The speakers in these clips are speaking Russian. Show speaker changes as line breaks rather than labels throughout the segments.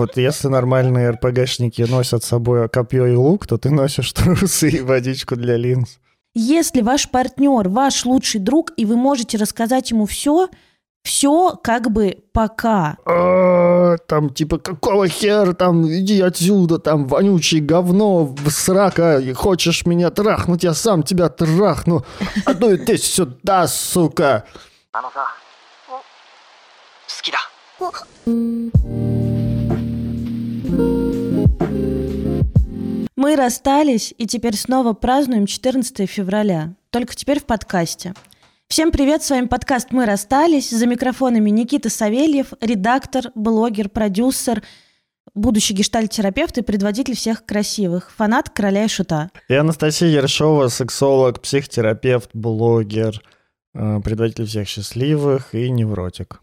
Вот если нормальные РПГшники носят с собой копье и лук, то ты носишь трусы и водичку для линз.
Если ваш партнер, ваш лучший друг, и вы можете рассказать ему все, все как бы пока.
А, Там типа какого хера, там иди отсюда, там вонючее говно, в срака, и хочешь меня трахнуть, я сам тебя трахну. А ну иди сюда, сука.
あのさ好きだ
Мы расстались и теперь снова празднуем 14 февраля. Только теперь в подкасте. Всем привет, с вами подкаст «Мы расстались». За микрофонами Никита Савельев, редактор, блогер, продюсер, будущий гештальт-терапевт и предводитель всех красивых, фанат короля и шута.
И Анастасия Ершова, сексолог, психотерапевт, блогер, э, предводитель всех счастливых и невротик.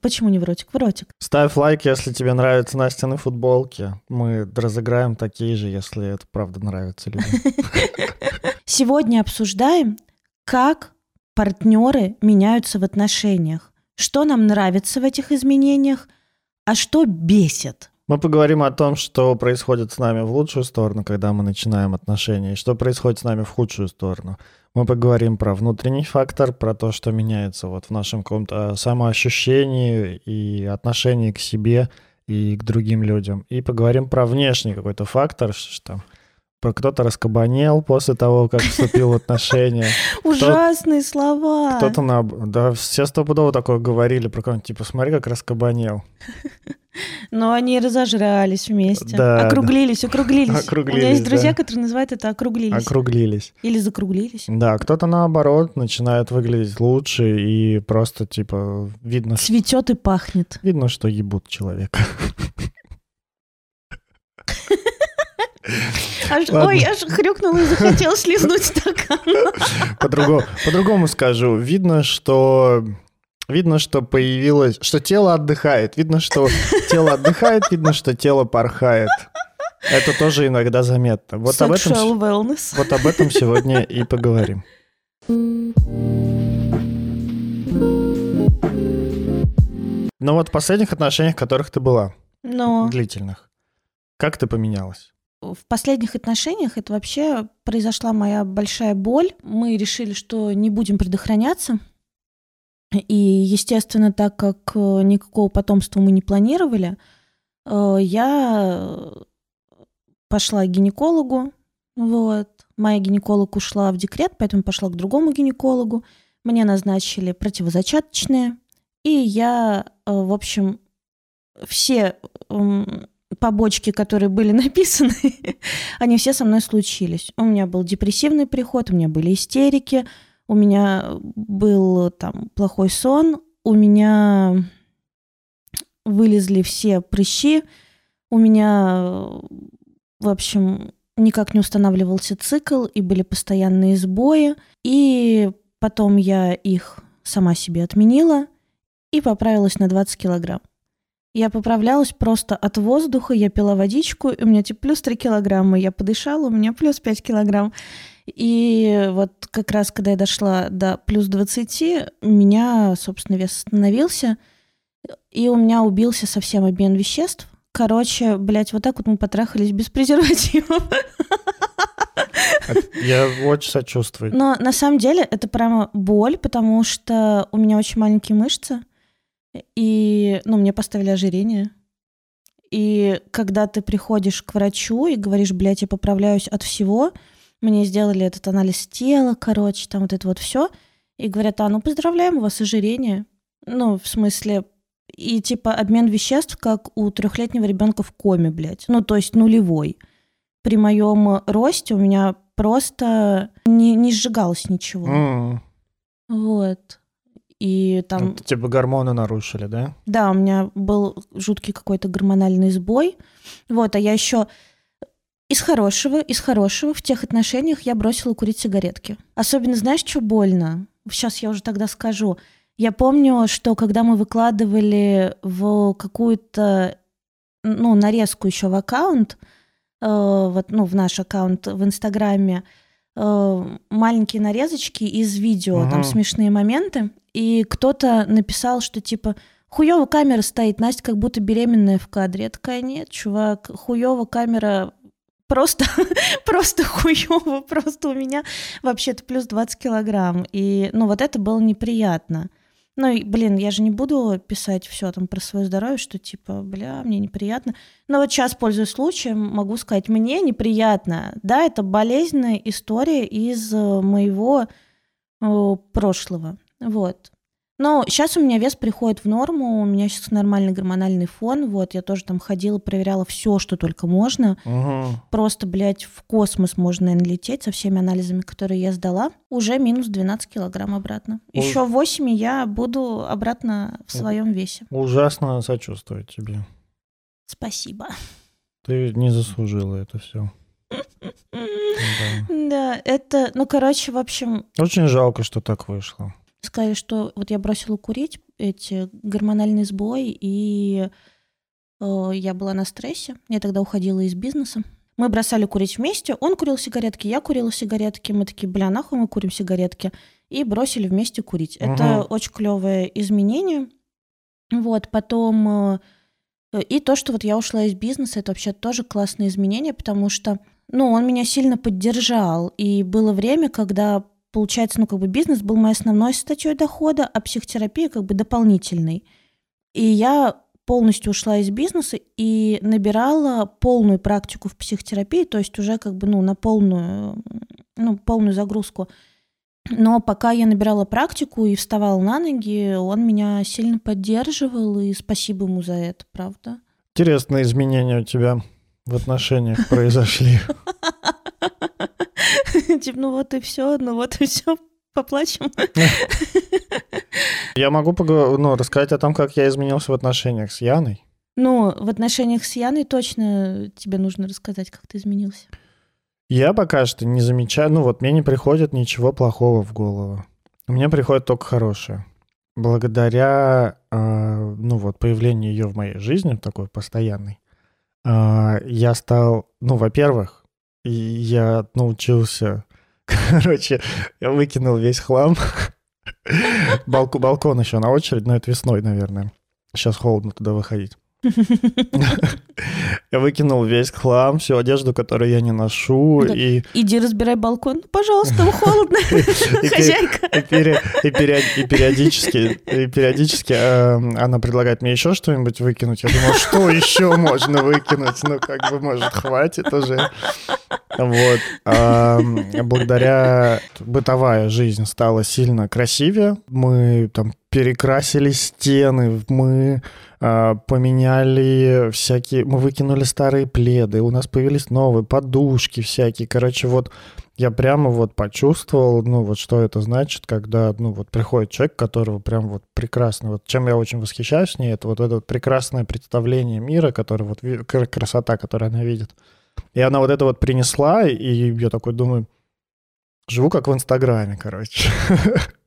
Почему не вротик? Вротик.
Ставь лайк, если тебе нравятся Настины футболки. Мы разыграем такие же, если это правда нравится людям.
Сегодня обсуждаем, как партнеры меняются в отношениях. Что нам нравится в этих изменениях, а что бесит.
Мы поговорим о том, что происходит с нами в лучшую сторону, когда мы начинаем отношения, и что происходит с нами в худшую сторону. Мы поговорим про внутренний фактор, про то, что меняется вот в нашем каком-то самоощущении и отношении к себе и к другим людям. И поговорим про внешний какой-то фактор, что там про кто-то раскабанел после того, как вступил в отношения.
Ужасные слова.
Кто-то на... Да, все стопудово такое говорили про кого-нибудь, типа, смотри, как раскабанел.
Но они разожрались вместе.
Да,
округлились, округлились. У меня
Округлились,
есть друзья,
да.
которые называют это округлились.
Округлились.
Или закруглились.
Да, кто-то наоборот начинает выглядеть лучше и просто типа видно,
Цветет и пахнет.
видно, что ебут человека.
Аж-
Ладно.
ой, аж хрюкнула и захотела слизнуть стакан.
По-другому, по-другому скажу. Видно, что видно, что появилось, что тело отдыхает. Видно, что тело отдыхает. Видно, что тело порхает. Это тоже иногда заметно. Вот об этом,
wellness.
вот об этом сегодня и поговорим. Ну вот в последних отношениях, в которых ты была,
Но
длительных, как ты поменялась?
в последних отношениях это вообще произошла моя большая боль. Мы решили, что не будем предохраняться. И, естественно, так как э, никакого потомства мы не планировали, э, я пошла к гинекологу. Вот. Моя гинеколог ушла в декрет, поэтому пошла к другому гинекологу. Мне назначили противозачаточные. И я, э, в общем, все побочки, которые были написаны, они все со мной случились. У меня был депрессивный приход, у меня были истерики, у меня был там плохой сон, у меня вылезли все прыщи, у меня, в общем, никак не устанавливался цикл, и были постоянные сбои. И потом я их сама себе отменила и поправилась на 20 килограмм. Я поправлялась просто от воздуха, я пила водичку, и у меня типа плюс 3 килограмма, я подышала, у меня плюс 5 килограмм. И вот как раз, когда я дошла до плюс 20, у меня, собственно, вес остановился, и у меня убился совсем обмен веществ. Короче, блядь, вот так вот мы потрахались без презервативов.
Я очень сочувствую.
Но на самом деле это прямо боль, потому что у меня очень маленькие мышцы, и, ну, мне поставили ожирение. И когда ты приходишь к врачу и говоришь, блядь, я поправляюсь от всего, мне сделали этот анализ тела, короче, там вот это вот все, и говорят, а, ну, поздравляем, у вас ожирение. Ну, в смысле, и типа обмен веществ, как у трехлетнего ребенка в коме, блядь. Ну, то есть нулевой. При моем росте у меня просто не, не сжигалось ничего.
М,
Вот. И там,
это Типа гормоны нарушили, да?
да, у меня был жуткий какой-то гормональный сбой. Вот, а я еще из хорошего, из хорошего в тех отношениях я бросила курить сигаретки. Особенно, знаешь, что больно? Сейчас я уже тогда скажу. Я помню, что когда мы выкладывали в какую-то ну, нарезку еще в аккаунт, э, вот, ну, в наш аккаунт в Инстаграме, э, маленькие нарезочки из видео, там
Мгм.
смешные моменты, и кто-то написал, что типа, хуёво камера стоит, Настя как будто беременная в кадре. Я такая, нет, чувак, хуёво камера просто, просто хуёво, просто у меня вообще-то плюс 20 килограмм. И, ну, вот это было неприятно. Ну, и, блин, я же не буду писать все там про свое здоровье, что типа, бля, мне неприятно. Но вот сейчас, пользуясь случаем, могу сказать, мне неприятно. Да, это болезненная история из э, моего э, прошлого. Вот. Но сейчас у меня вес приходит в норму, у меня сейчас нормальный гормональный фон, вот, я тоже там ходила, проверяла все, что только можно.
Угу.
Просто, блядь, в космос можно, наверное, лететь со всеми анализами, которые я сдала. Уже минус 12 килограмм обратно.
Ой.
Еще 8, и я буду обратно в своем весе.
Ужасно сочувствую тебе.
Спасибо.
Ты не заслужила это все.
Да, это, ну, короче, в общем,
Очень жалко, что так вышло.
Сказали, что вот я бросила курить, эти гормональный сбой, и э, я была на стрессе. Я тогда уходила из бизнеса. Мы бросали курить вместе. Он курил сигаретки, я курила сигаретки. Мы такие, бля, нахуй мы курим сигаретки. И бросили вместе курить. Это
Мгм.
очень клевое изменение. Вот, потом... э, И то, что вот я ушла из бизнеса, это вообще тоже классное изменение, потому что, ну, он меня сильно поддержал. И было время, когда, получается, ну, как бы бизнес был моей основной статьей дохода, а психотерапия как бы дополнительной. И я полностью ушла из бизнеса и набирала полную практику в психотерапии, то есть уже как бы, ну, на полную, ну, полную загрузку. Но пока я набирала практику и вставала на ноги, он меня сильно поддерживал, и спасибо ему за это, правда.
Интересные изменения у тебя в отношениях произошли.
Типа, ну вот и все, ну вот и все, поплачем.
Я могу ну, рассказать о том, как я изменился в отношениях с Яной.
Ну, в отношениях с Яной точно тебе нужно рассказать, как ты изменился.
Я пока что не замечаю, ну вот мне не приходит ничего плохого в голову. Мне приходит только хорошее. Благодаря, э, ну вот, появлению ее в моей жизни, такой постоянной, э, я стал, ну, во-первых, и я научился, короче, я выкинул весь хлам. Балку- балкон еще на очередь, но это весной, наверное. Сейчас холодно туда выходить. Я выкинул весь хлам, всю одежду, которую я не ношу, и,
Иди разбирай балкон. Пожалуйста, холодно, хозяйка.
и периодически, периодически э, она предлагает мне еще что-нибудь выкинуть. Я думал, что еще можно выкинуть? Ну, как бы, может, хватит уже. Вот. А, благодаря бытовая жизнь стала сильно красивее. Мы там перекрасили стены, мы а, поменяли всякие... Мы выкинули старые пледы, у нас появились новые подушки всякие. Короче, вот я прямо вот почувствовал, ну вот что это значит, когда, ну вот приходит человек, которого прям вот прекрасно, вот чем я очень восхищаюсь с ней, это вот это прекрасное представление мира, который вот красота, которую она видит. И она вот это вот принесла, и я такой думаю, живу как в Инстаграме, короче.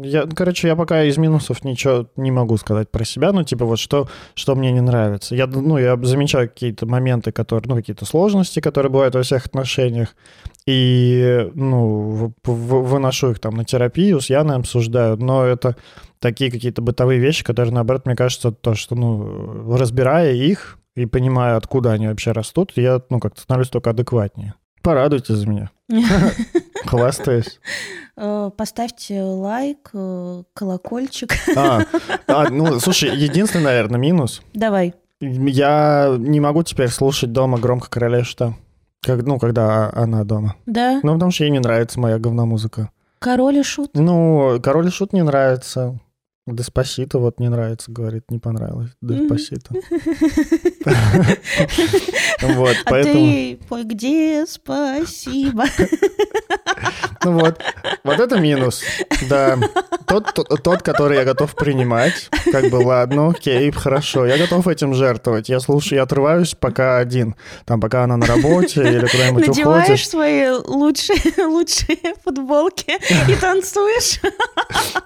Я, короче, я пока из минусов ничего не могу сказать про себя, ну, типа, вот что, что мне не нравится. Я, ну, я замечаю какие-то моменты, которые, ну, какие-то сложности, которые бывают во всех отношениях, и, ну, выношу их там на терапию, с Яной обсуждаю, но это такие какие-то бытовые вещи, которые, наоборот, мне кажется, то, что, ну, разбирая их и понимая, откуда они вообще растут, я, ну, как-то становлюсь только адекватнее. Порадуйте за меня. Хвастаюсь.
Э, Поставьте лайк, э, колокольчик.
А, а, ну, слушай, единственный, наверное, минус.
Давай.
Я не могу теперь слушать дома громко короля что. Как, ну, когда она дома.
Да,
Ну, потому что ей не нравится моя говномузыка.
король и шут.
Ну, король и шут не нравится. Деспасито вот не нравится, говорит, не понравилось. Деспасито. Вот,
А
поэтому...
ты пой, где спасибо.
Ну вот, вот это минус, да. Тот, тот, который я готов принимать, как бы, ладно, окей, хорошо, я готов этим жертвовать. Я слушаю, я отрываюсь пока один, там, пока она на работе или куда-нибудь
Надеваешь
уходит.
свои лучшие, лучшие футболки и танцуешь,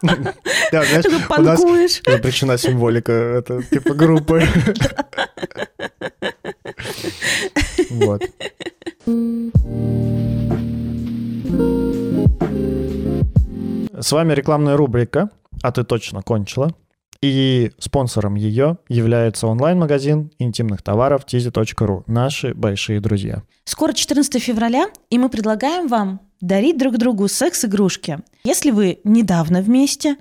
Да, знаешь,
панкуешь.
запрещена символика, это типа группы. Вот. С вами рекламная рубрика «А ты точно кончила?» И спонсором ее является онлайн-магазин интимных товаров tizi.ru. Наши большие друзья.
Скоро 14 февраля, и мы предлагаем вам дарить друг другу секс-игрушки. Если вы недавно вместе,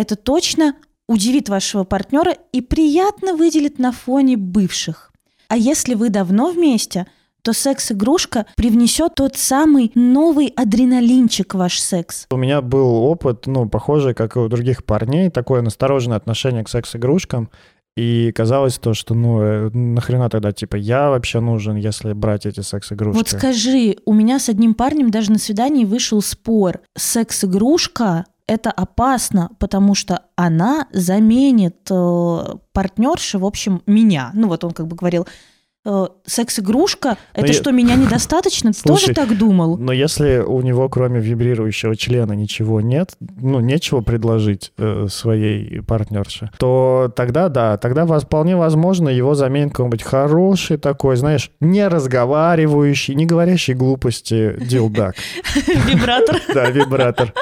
это точно удивит вашего партнера и приятно выделит на фоне бывших. А если вы давно вместе – то секс-игрушка привнесет тот самый новый адреналинчик в ваш секс.
У меня был опыт, ну, похожий, как и у других парней, такое настороженное отношение к секс-игрушкам. И казалось то, что, ну, э, нахрена тогда, типа, я вообще нужен, если брать эти секс-игрушки?
Вот скажи, у меня с одним парнем даже на свидании вышел спор. Секс-игрушка это опасно, потому что она заменит э, партнерши, в общем, меня. Ну вот он как бы говорил, Э, секс-игрушка, это я... что, меня недостаточно? Ты тоже так думал?
Но если у него, кроме вибрирующего члена, ничего нет, ну, нечего предложить э, своей партнерше, то тогда, да, тогда вполне возможно его заменит какой-нибудь хороший такой, знаешь, не разговаривающий, не говорящий глупости дилдак.
Вибратор.
Да, вибратор.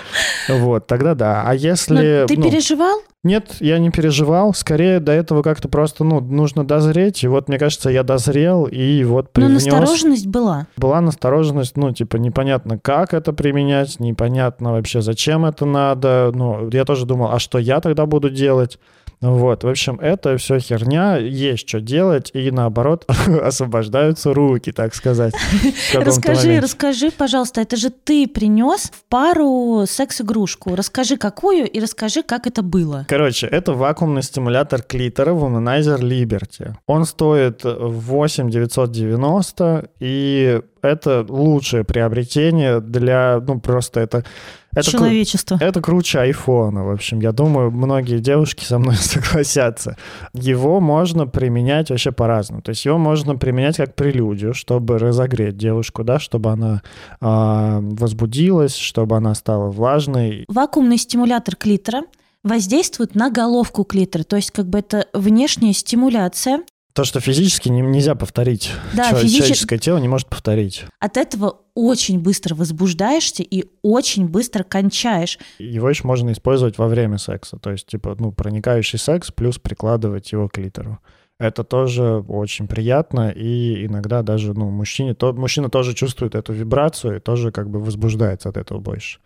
Вот, тогда да. А если...
Ты ну, переживал?
Нет, я не переживал. Скорее, до этого как-то просто, ну, нужно дозреть. И вот, мне кажется, я дозрел, и вот
привнес... Но настороженность была.
Была настороженность, ну, типа, непонятно, как это применять, непонятно вообще, зачем это надо. Ну, я тоже думал, а что я тогда буду делать? Вот, в общем, это все херня, есть что делать, и наоборот освобождаются руки, так сказать.
Расскажи, расскажи, пожалуйста, это же ты принес в пару секс-игрушку. Расскажи, какую, и расскажи, как это было.
Короче, это вакуумный стимулятор клитора Womanizer Liberty. Он стоит 8 990, и это лучшее приобретение для, ну, просто это... это
Человечество.
Кру- это круче айфона, в общем. Я думаю, многие девушки со мной согласятся. Его можно применять вообще по-разному. То есть его можно применять как прелюдию, чтобы разогреть девушку, да, чтобы она э, возбудилась, чтобы она стала влажной.
Вакуумный стимулятор клитора воздействует на головку клитора, то есть как бы это внешняя стимуляция,
то, что физически не, нельзя повторить. Да, Человек, физич... Человеческое тело не может повторить.
От этого очень быстро возбуждаешься и очень быстро кончаешь.
Его еще можно использовать во время секса. То есть, типа, ну, проникающий секс плюс прикладывать его к литеру это тоже очень приятно, и иногда даже, ну, мужчине, то, мужчина тоже чувствует эту вибрацию и тоже как бы возбуждается от этого больше.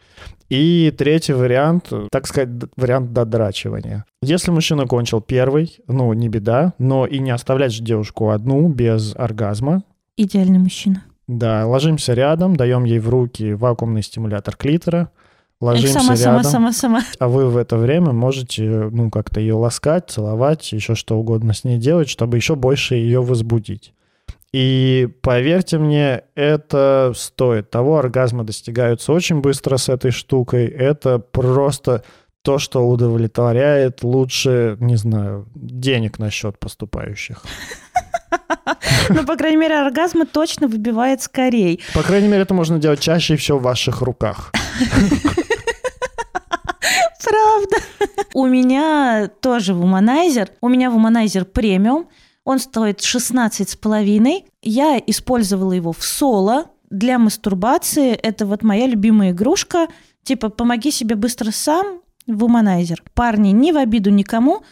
И третий вариант, так сказать, вариант додрачивания. Если мужчина кончил первый, ну, не беда, но и не оставлять же девушку одну без оргазма.
Идеальный мужчина.
Да, ложимся рядом, даем ей в руки вакуумный стимулятор клитора, ложимся сама, рядом.
Сама, сама, сама.
А вы в это время можете, ну, как-то ее ласкать, целовать, еще что угодно с ней делать, чтобы еще больше ее возбудить. И поверьте мне, это стоит того. Оргазмы достигаются очень быстро с этой штукой. Это просто то, что удовлетворяет лучше, не знаю, денег на счет поступающих.
Ну, по крайней мере, оргазмы точно выбивает скорее.
По крайней мере, это можно делать чаще и все в ваших руках.
Правда. У меня тоже вуманайзер. У меня вуманайзер премиум. Он стоит 16 с половиной. Я использовала его в соло для мастурбации. Это вот моя любимая игрушка. Типа, помоги себе быстро сам, вуманайзер. Парни, не в обиду никому,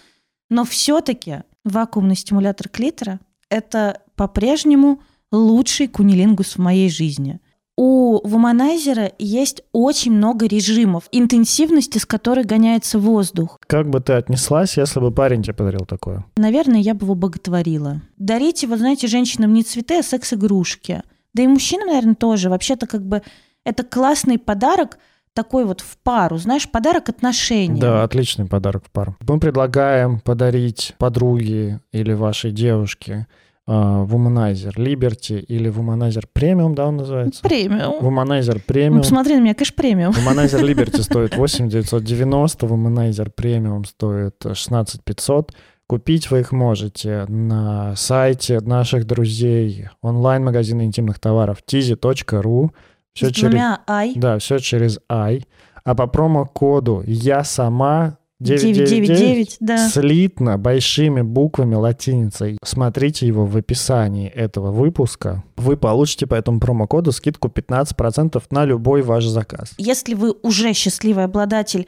но все-таки вакуумный стимулятор клитора – это по-прежнему лучший кунилингус в моей жизни – у вуманайзера есть очень много режимов, интенсивности, с которой гоняется воздух.
Как бы ты отнеслась, если бы парень тебе подарил такое?
Наверное, я бы его боготворила. Дарите, вот знаете, женщинам не цветы, а секс-игрушки. Да и мужчинам, наверное, тоже. Вообще-то как бы это классный подарок, такой вот в пару, знаешь, подарок отношений.
Да, отличный подарок в пару. Мы предлагаем подарить подруге или вашей девушке Womanizer Liberty или Womanizer Premium, да, он называется?
Премиум.
Womanizer Premium. Ну,
посмотри на меня, конечно, премиум.
Womanizer Liberty стоит 8 990, Womanizer Premium стоит 16 500. Купить вы их можете на сайте наших друзей онлайн-магазина интимных товаров tizi.ru.
Все через... I.
Да, все через I. А по промокоду «Я сама»
999, да.
Слитно, большими буквами латиницей. Смотрите его в описании этого выпуска. Вы получите по этому промокоду скидку 15% на любой ваш заказ.
Если вы уже счастливый обладатель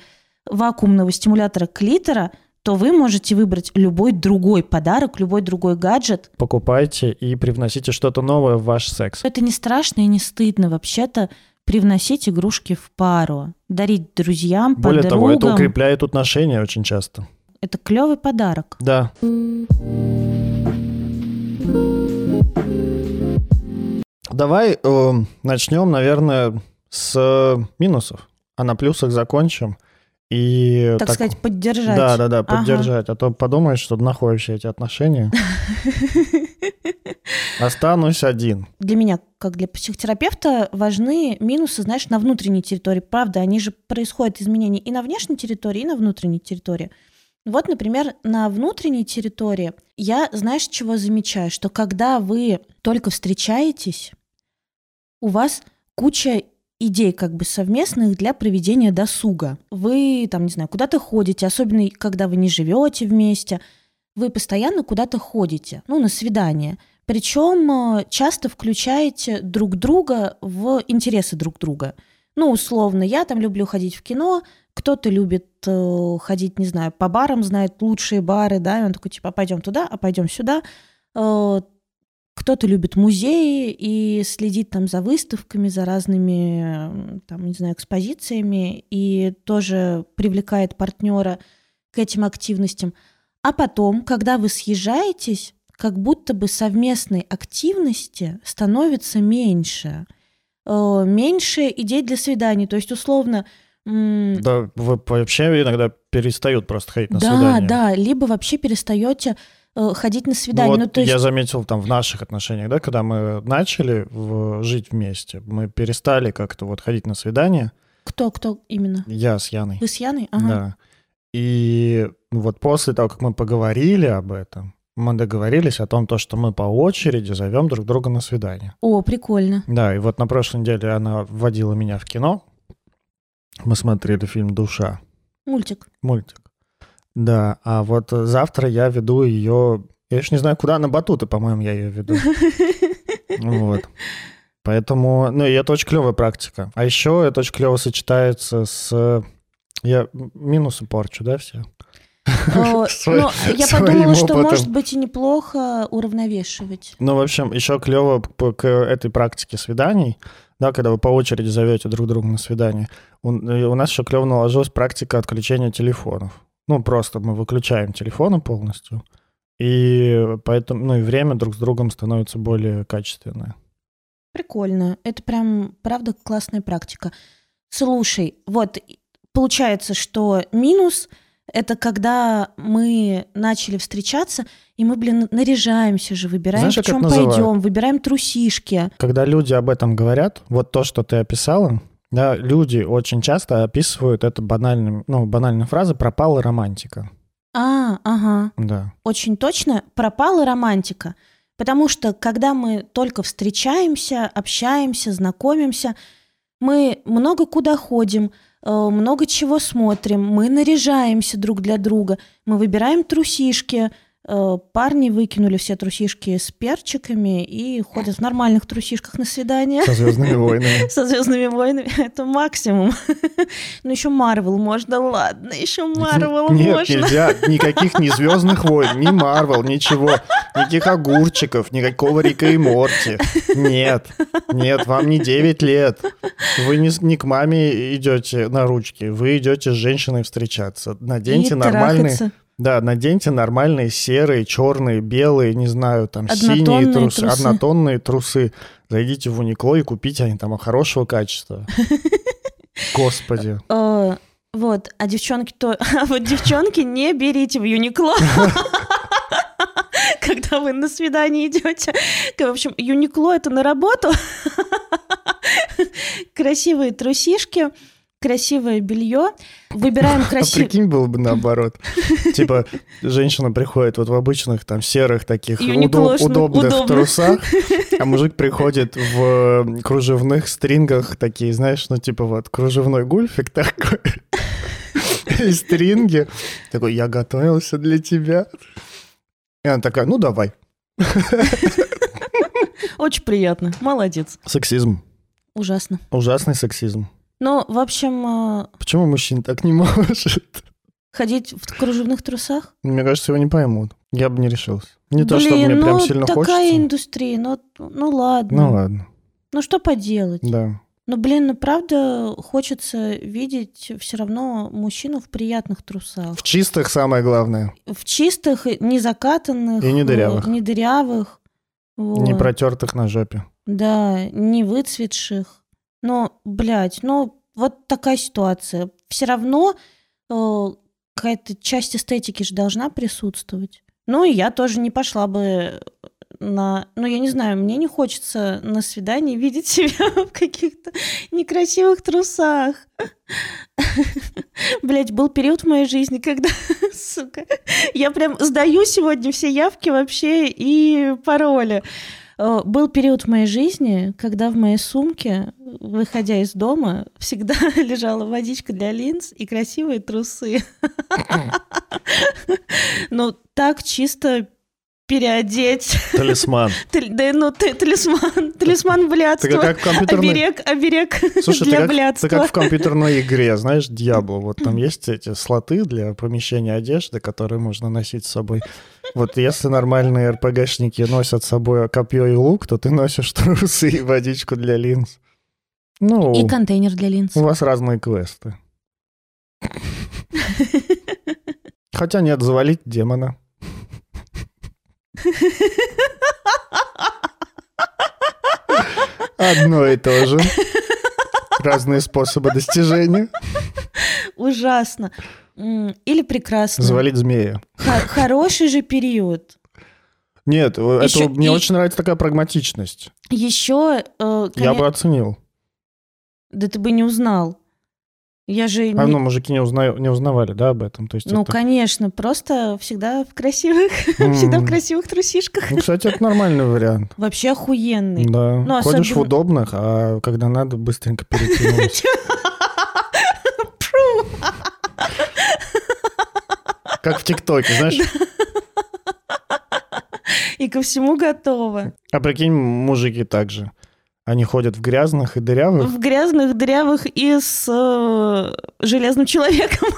вакуумного стимулятора клитора, то вы можете выбрать любой другой подарок, любой другой гаджет.
Покупайте и привносите что-то новое в ваш секс.
Это не страшно и не стыдно вообще-то привносить игрушки в пару, дарить друзьям,
Более
подругам.
того, это укрепляет отношения очень часто.
Это клевый подарок.
Да. Давай э, начнем, наверное, с минусов, а на плюсах закончим. И
Так, сказать, поддержать.
Да, да, да,
Ага.
поддержать. А то подумаешь, что нахуй вообще эти отношения. Останусь один.
Для меня, как для психотерапевта, важны минусы, знаешь, на внутренней территории. Правда, они же происходят изменения и на внешней территории, и на внутренней территории. Вот, например, на внутренней территории я, знаешь, чего замечаю? Что когда вы только встречаетесь, у вас куча идей как бы совместных для проведения досуга. Вы там, не знаю, куда-то ходите, особенно когда вы не живете вместе, вы постоянно куда-то ходите, ну, на свидание. Причем э, часто включаете друг друга в интересы друг друга. Ну, условно, я там люблю ходить в кино, кто-то любит э, ходить, не знаю, по барам, знает лучшие бары, да, и он такой, типа, пойдем туда, а пойдем сюда. Э, кто-то любит музеи и следит там за выставками, за разными, там, не знаю, экспозициями, и тоже привлекает партнера к этим активностям. А потом, когда вы съезжаетесь, как будто бы совместной активности становится меньше. Э, Меньше идей для свиданий. То есть, условно,
Да, вы вообще иногда перестают просто ходить на
да,
свидание.
да, либо вообще перестаете ходить на
Ну
свидание.
вот
Ну, то есть,
я заметил там в наших отношениях, да, когда мы начали в- жить вместе, мы перестали как-то вот ходить на свидания.
кто, кто именно?
Я с Яной.
Вы с Яной? Ага.
Да. И вот после того, как мы поговорили об этом, мы договорились о том, то, что мы по очереди зовем друг друга на свидание.
О, прикольно.
Да, и вот на прошлой неделе она вводила меня в кино. Мы смотрели фильм «Душа»,
Мультик.
мультик. Да, а вот завтра я веду ее... Я еще не знаю, куда, на батуты, по-моему, я ее веду. Вот. Поэтому, ну, и это очень клевая практика. А еще это очень клево сочетается с... Я минусы порчу, да, все? Свой-
Ну, я подумала, что может быть и неплохо уравновешивать.
Ну, в общем, еще клево к этой практике свиданий, да, когда вы по очереди зовете друг друга на свидание. У нас еще клево наложилась практика отключения телефонов. Ну, просто мы выключаем телефоны полностью, и поэтому, ну, и время друг с другом становится более качественное.
Прикольно. Это прям, правда, классная практика. Слушай, вот получается, что минус это когда мы начали встречаться, и мы, блин, наряжаемся же, выбираем,
Знаешь,
в чем
называют?
пойдем, выбираем трусишки.
Когда люди об этом говорят, вот то, что ты описала, да, люди очень часто описывают это банальным, ну, банальной фразой «пропала романтика».
А, ага.
Да.
очень точно пропала романтика. Потому что когда мы только встречаемся, общаемся, знакомимся, мы много куда ходим, э, много чего смотрим, мы наряжаемся друг для друга, мы выбираем трусишки. Э, Парни выкинули все трусишки с перчиками и ходят в нормальных трусишках на свидание.
Со «Звездными войнами».
Со Звездными войнами это максимум. Ну, еще Марвел можно, ладно, еще Марвел
Нет,
можно.
нельзя. Никаких ни Звездных войн, ни Марвел, ничего. Никаких огурчиков, никакого Рика и Морти. Нет, нет, вам не 9 лет. Вы не, не к маме идете на ручки, вы идете с женщиной встречаться. Наденьте
И
нормальные...
трахаться.
Да, наденьте нормальные серые, черные, белые, не знаю, там синие
Однотонные
трусы,
трусы.
однотонные трусы. Зайдите в Уникло и купите они там хорошего качества. Господи.
Э, Вот, а девчонки то... А вот девчонки не берите в Юникло. Когда вы на свидание идете. В общем, Юникло это на работу. Красивые трусишки, красивое белье. Выбираем
А
красивый...
прикинь, было бы наоборот. Типа, женщина приходит вот в обычных там серых таких удобных. трусах, а мужик приходит в кружевных стрингах, такие, знаешь, ну типа вот кружевной гульфик такой. И стринги. Такой, я готовился для тебя. И она такая, ну давай.
Очень приятно. Молодец.
Сексизм.
Ужасно.
Ужасный сексизм.
Ну, в общем, э,
Почему мужчин так не может?
Ходить в кружевных трусах?
Мне кажется, его не поймут. Я бы не решился. Не то,
Блин,
чтобы мне
ну
прям сильно
такая
хочется.
индустрия, ну, ну ладно.
Ну ладно,
Ну что поделать?
да.
Ну, блин, ну правда хочется видеть все равно мужчину в приятных трусах.
В чистых самое главное.
В чистых, не закатанных.
И не дырявых.
э, Не дырявых. Вот.
Не протертых на жопе.
Да, не выцветших. Но, блядь, ну вот такая ситуация. Все равно э, какая-то часть эстетики же должна присутствовать. Ну, и я тоже не пошла бы на... Ну, я не знаю, мне не хочется на свидании видеть себя в каких-то некрасивых трусах. Блять, был период в моей жизни, когда, сука, я прям сдаю сегодня все явки вообще и пароли. Э, Был период в моей жизни, когда в моей сумке, выходя из дома, всегда лежала водичка для линз и красивые трусы. Ну, так чисто переодеть.
Талисман.
Тал- Да, ну, талисман, талисман блядства.
как в компьютерной...
Оберег, оберег
Слушай,
для
как, ты
блядства.
как в компьютерной игре, знаешь, Диабло. Вот там есть эти слоты для помещения одежды, которые можно носить с собой. Вот если нормальные РПГшники носят с собой копье и лук, то ты носишь трусы и водичку для линз. Ну,
И контейнер для линз.
у вас разные квесты. Хотя нет, завалить демона. Одно и то же. Разные способы достижения.
Ужасно. Или прекрасно.
Завалить змея.
Хо- Хороший же период.
Нет, э, это, мне
и-
очень нравится такая прагматичность.
Еще... э,
Я
коне-
бы оценил.
Да ты бы не узнал. Я же...
А
не-
ну, мужики не, узна- не узнавали, да, об этом? То есть
Ну,
это-
конечно, просто всегда в красивых, всегда в красивых трусишках.
Ну, кстати, это нормальный вариант.
Вообще охуенный.
Да.
Ну,
Ходишь в
особенно-
удобных, а когда надо, быстренько перетянуть. Как в ТикТоке, знаешь?
И ко всему готово.
А прикинь, мужики также. Они ходят в грязных и дырявых.
В грязных, дырявых и с э, железным человеком.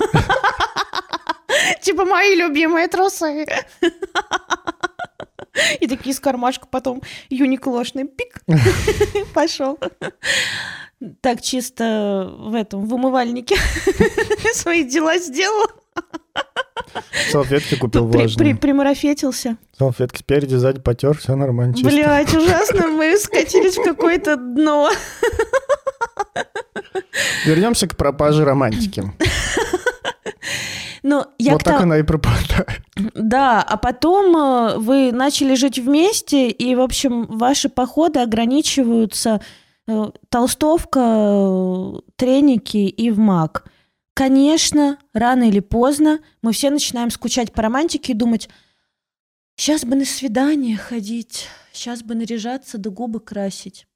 Типа мои любимые трусы. И такие из кармашка потом юниклошный пик. Пошел. Так чисто в этом, в умывальнике свои дела сделал.
Салфетки купил
При- при-
влажные.
Примарафетился.
Салфетки спереди, сзади потер, все нормально, чисто.
Блять, ужасно, мы скатились в какое-то дно.
Вернемся к пропаже романтики.
Ну, я
вот так
тому-
она и пропадает.
Да, а потом э, вы начали жить вместе, и, в общем, ваши походы ограничиваются э, толстовка, э, треники и в МАК. Конечно, рано или поздно мы все начинаем скучать по романтике и думать, сейчас бы на свидание ходить, сейчас бы наряжаться да губы красить.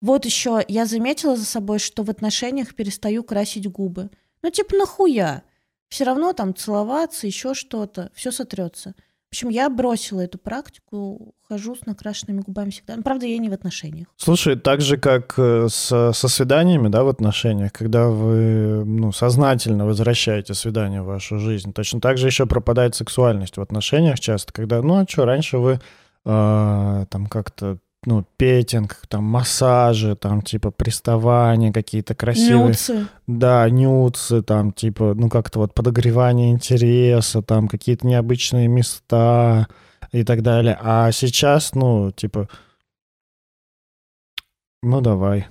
Вот еще я заметила за собой, что в отношениях перестаю красить губы. Ну, типа, нахуя? Все равно там целоваться, еще что-то, все сотрется. В общем, я бросила эту практику, хожу с накрашенными губами всегда. Ну, Правда, я не в отношениях.
Слушай, так же, как э, со, со свиданиями, да, в отношениях, когда вы, ну, сознательно возвращаете свидание в вашу жизнь, точно так же еще пропадает сексуальность в отношениях часто, когда, ну, а что, раньше вы э, там как-то, ну, петинг, там, массажи, там, типа, приставания какие-то красивые.
Нюцы.
Да, нюцы, там, типа, ну, как-то вот подогревание интереса, там, какие-то необычные места и так далее. А сейчас, ну, типа, ну, давай.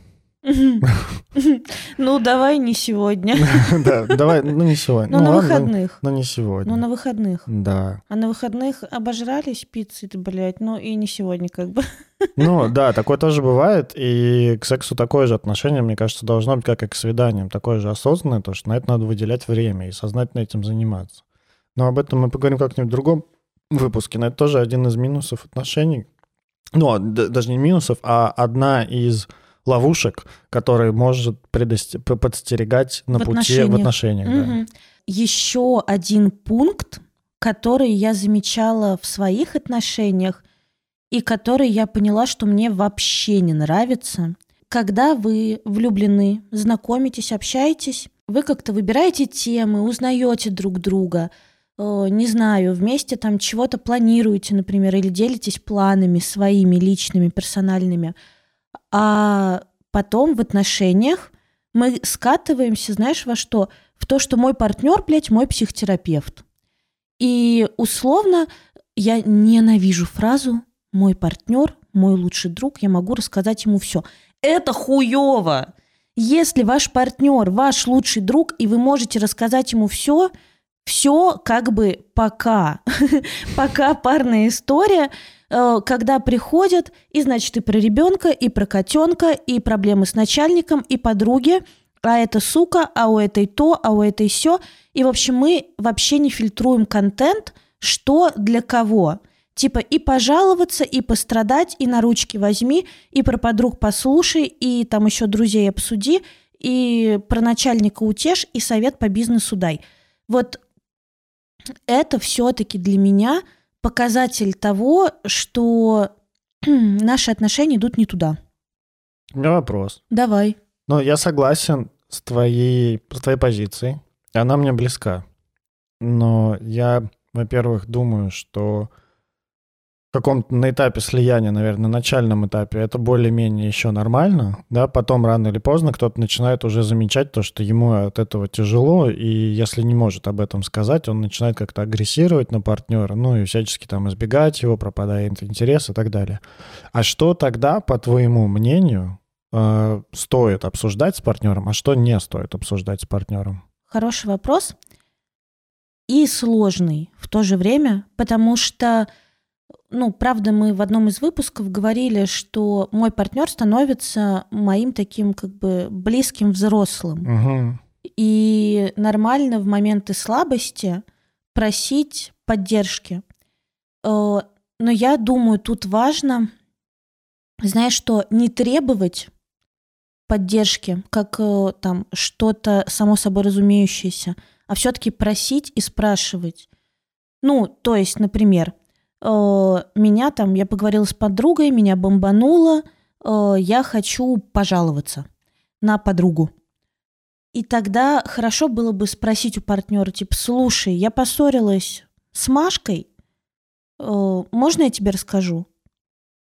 Ну, давай не сегодня.
Да, давай, ну, не сегодня.
Ну, на
ладно,
выходных.
Но не
Ну,
сегодня.
на выходных.
Да.
А на выходных обожрались пиццей, блядь, ну и не сегодня как бы.
Ну, да, такое тоже бывает, и к сексу такое же отношение, мне кажется, должно быть, как и к свиданиям, такое же осознанное, то, что на это надо выделять время и сознательно этим заниматься. Но об этом мы поговорим как-нибудь в другом выпуске, но это тоже один из минусов отношений. Ну, а, даже не минусов, а одна из ловушек, которые может предосте- п- подстерегать на
В
пути в
отношениях.
отношениях. да.
Еще один пункт, который я замечала в своих отношениях и который я поняла, что мне вообще не нравится. Когда вы влюблены, знакомитесь, общаетесь, вы как-то выбираете темы, узнаете друг друга, э, не знаю, вместе там чего-то планируете, например, или делитесь планами своими личными, персональными. А потом в отношениях мы скатываемся, знаешь, во что? В то, что мой партнер, блядь, мой психотерапевт. И условно я ненавижу фразу «мой партнер, мой лучший друг, я могу рассказать ему все». Это хуево! Если ваш партнер, ваш лучший друг, и вы можете рассказать ему все, все как бы пока. пока парная история, когда приходят, и значит и про ребенка, и про котенка, и проблемы с начальником, и подруги, а это сука, а у этой то, а у этой все. И, в общем, мы вообще не фильтруем контент, что для кого. Типа и пожаловаться, и пострадать, и на ручки возьми, и про подруг послушай, и там еще друзей обсуди, и про начальника утешь, и совет по бизнесу дай. Вот это все-таки для меня показатель того, что наши отношения идут не туда.
У меня вопрос.
Давай.
Ну, я согласен с твоей, с твоей позицией. Она мне близка. Но я, во-первых, думаю, что каком-то на этапе слияния, наверное, на начальном этапе, это более-менее еще нормально, да, потом рано или поздно кто-то начинает уже замечать то, что ему от этого тяжело, и если не может об этом сказать, он начинает как-то агрессировать на партнера, ну и всячески там избегать его, пропадает интерес и так далее. А что тогда, по твоему мнению, э, стоит обсуждать с партнером, а что не стоит обсуждать с партнером?
Хороший вопрос и сложный в то же время, потому что ну, правда, мы в одном из выпусков говорили, что мой партнер становится моим таким как бы близким взрослым.
Угу.
И нормально в моменты слабости просить поддержки. Э, но я думаю, тут важно, знаешь, что не требовать поддержки, как э, там что-то само собой разумеющееся, а все-таки просить и спрашивать. Ну, то есть, например, меня там, я поговорила с подругой, меня бомбануло, э, я хочу пожаловаться на подругу. И тогда хорошо было бы спросить у партнера, типа, слушай, я поссорилась с Машкой, э, можно я тебе расскажу?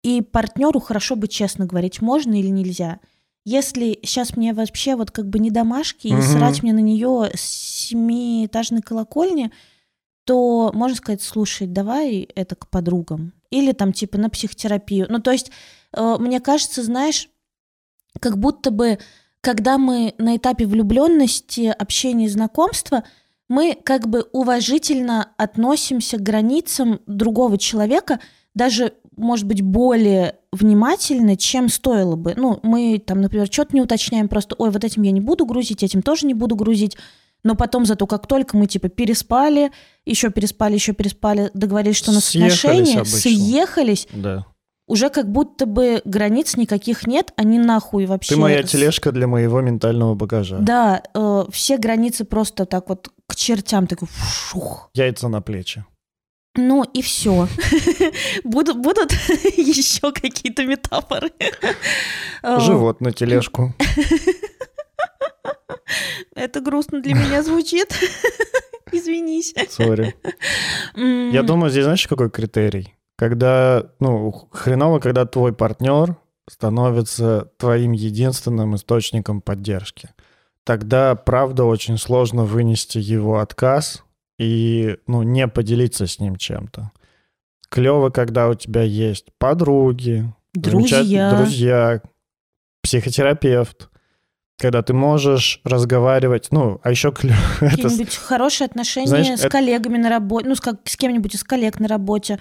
И партнеру хорошо бы честно говорить, можно или нельзя. Если сейчас мне вообще вот как бы не до Машки, угу. и срать мне на нее с семиэтажной колокольни – то можно сказать, слушай, давай это к подругам. Или там типа на психотерапию. Ну, то есть, э, мне кажется, знаешь, как будто бы, когда мы на этапе влюбленности, общения, знакомства, мы как бы уважительно относимся к границам другого человека, даже, может быть, более внимательно, чем стоило бы. Ну, мы там, например, что-то не уточняем, просто, ой, вот этим я не буду грузить, этим тоже не буду грузить но потом зато как только мы типа переспали, еще переспали, еще переспали, договорились, что у нас съехались отношения, обычно. съехались,
да.
уже как будто бы границ никаких нет, они нахуй вообще.
Ты моя тележка для моего ментального багажа.
Да, э, все границы просто так вот к чертям, такой фух.
Яйца на плечи.
Ну и все. будут, будут еще какие-то метафоры.
Живот на тележку.
Это грустно для меня звучит. Извинись.
Сори. Я думаю, здесь знаешь, какой критерий? Когда, ну, хреново, когда твой партнер становится твоим единственным источником поддержки. Тогда, правда, очень сложно вынести его отказ и, ну, не поделиться с ним чем-то. Клево, когда у тебя есть подруги,
друзья,
друзья психотерапевт, когда ты можешь разговаривать, ну, а еще
какие-нибудь хорошие отношения знаешь, с это... коллегами на работе, ну, с, как, с кем-нибудь из коллег на работе,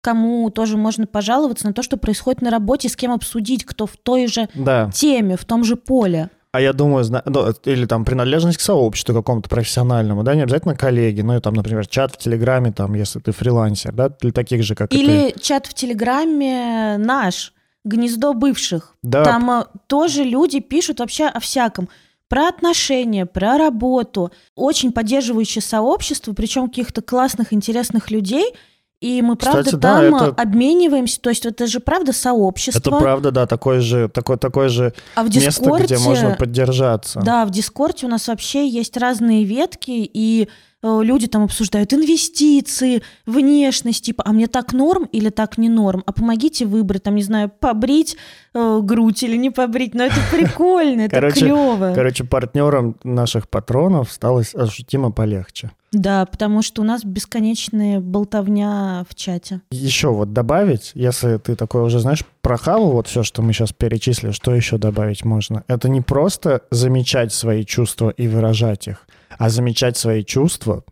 кому тоже можно пожаловаться на то, что происходит на работе, с кем обсудить, кто в той же
да.
теме, в том же поле.
А я думаю, ну, или там принадлежность к сообществу какому-то профессиональному, да, не обязательно коллеги, ну и там, например, чат в Телеграме, там, если ты фрилансер, да, для таких же, как
или
и ты.
чат в Телеграме наш, гнездо бывших.
Да.
Там а, тоже люди пишут вообще о всяком. Про отношения, про работу. Очень поддерживающее сообщество, причем каких-то классных, интересных людей. и мы правда
Кстати, да,
там
это-
обмениваемся. То есть это же правда сообщество.
Это правда, да, такое же, такое, такое же
а в
место,
Дискорде,
где можно поддержаться.
да, в Дискорде у нас вообще есть разные ветки, и э, люди там обсуждают инвестиции, внешность, типа, а мне так норм или так не норм? А помогите выбрать, там, не знаю, побрить э, грудь или не побрить. Но это прикольно, это
Короче,
клево.
Короче, партнерам наших патронов стало ощутимо полегче.
Да, потому что у нас бесконечная болтовня в чате.
Еще вот добавить, если ты такой уже, знаешь, прохавал вот все, что мы сейчас перечислили, что еще добавить можно? Это не просто замечать свои чувства и выражать их, а замечать свои чувства,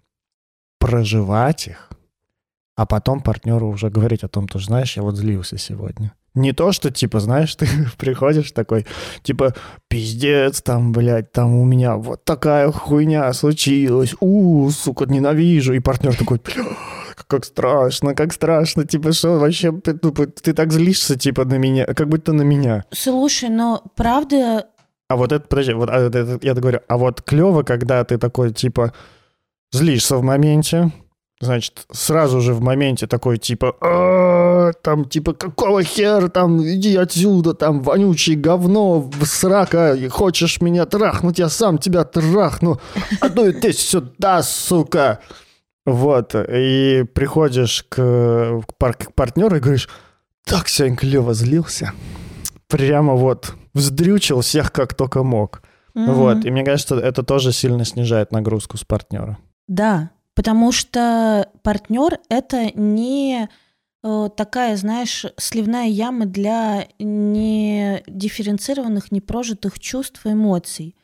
проживать их, а потом партнеру уже говорить о том, что, знаешь, я вот злился сегодня. Не то, что, типа, знаешь, ты приходишь такой, типа, пиздец, там, блядь, там у меня вот такая хуйня случилась, у, сука, ненавижу. И партнер такой, как страшно, как страшно, типа, что вообще, ты, тупо- ты так злишься, типа, на меня, как будто на меня.
Слушай, но правда,
А вот это, подожди, вот а, это, я говорю, а вот клево, когда ты такой, типа, злишься в моменте, значит, сразу же в моменте такой, типа, «А, там, типа, какого хера, там, иди отсюда, там, вонючий говно, срака, хочешь меня трахнуть, я сам тебя трахну, а ну ты сюда, сука. Вот, и приходишь к пар- к партнеру и говоришь, так сегодня клево злился. Прямо вот вздрючил всех как только мог.
мгм.
Вот, и мне кажется, это тоже сильно снижает нагрузку с партнера.
Да, потому что партнер это не э, такая, знаешь, сливная яма для не дифференцированных, непрожитых чувств и эмоций.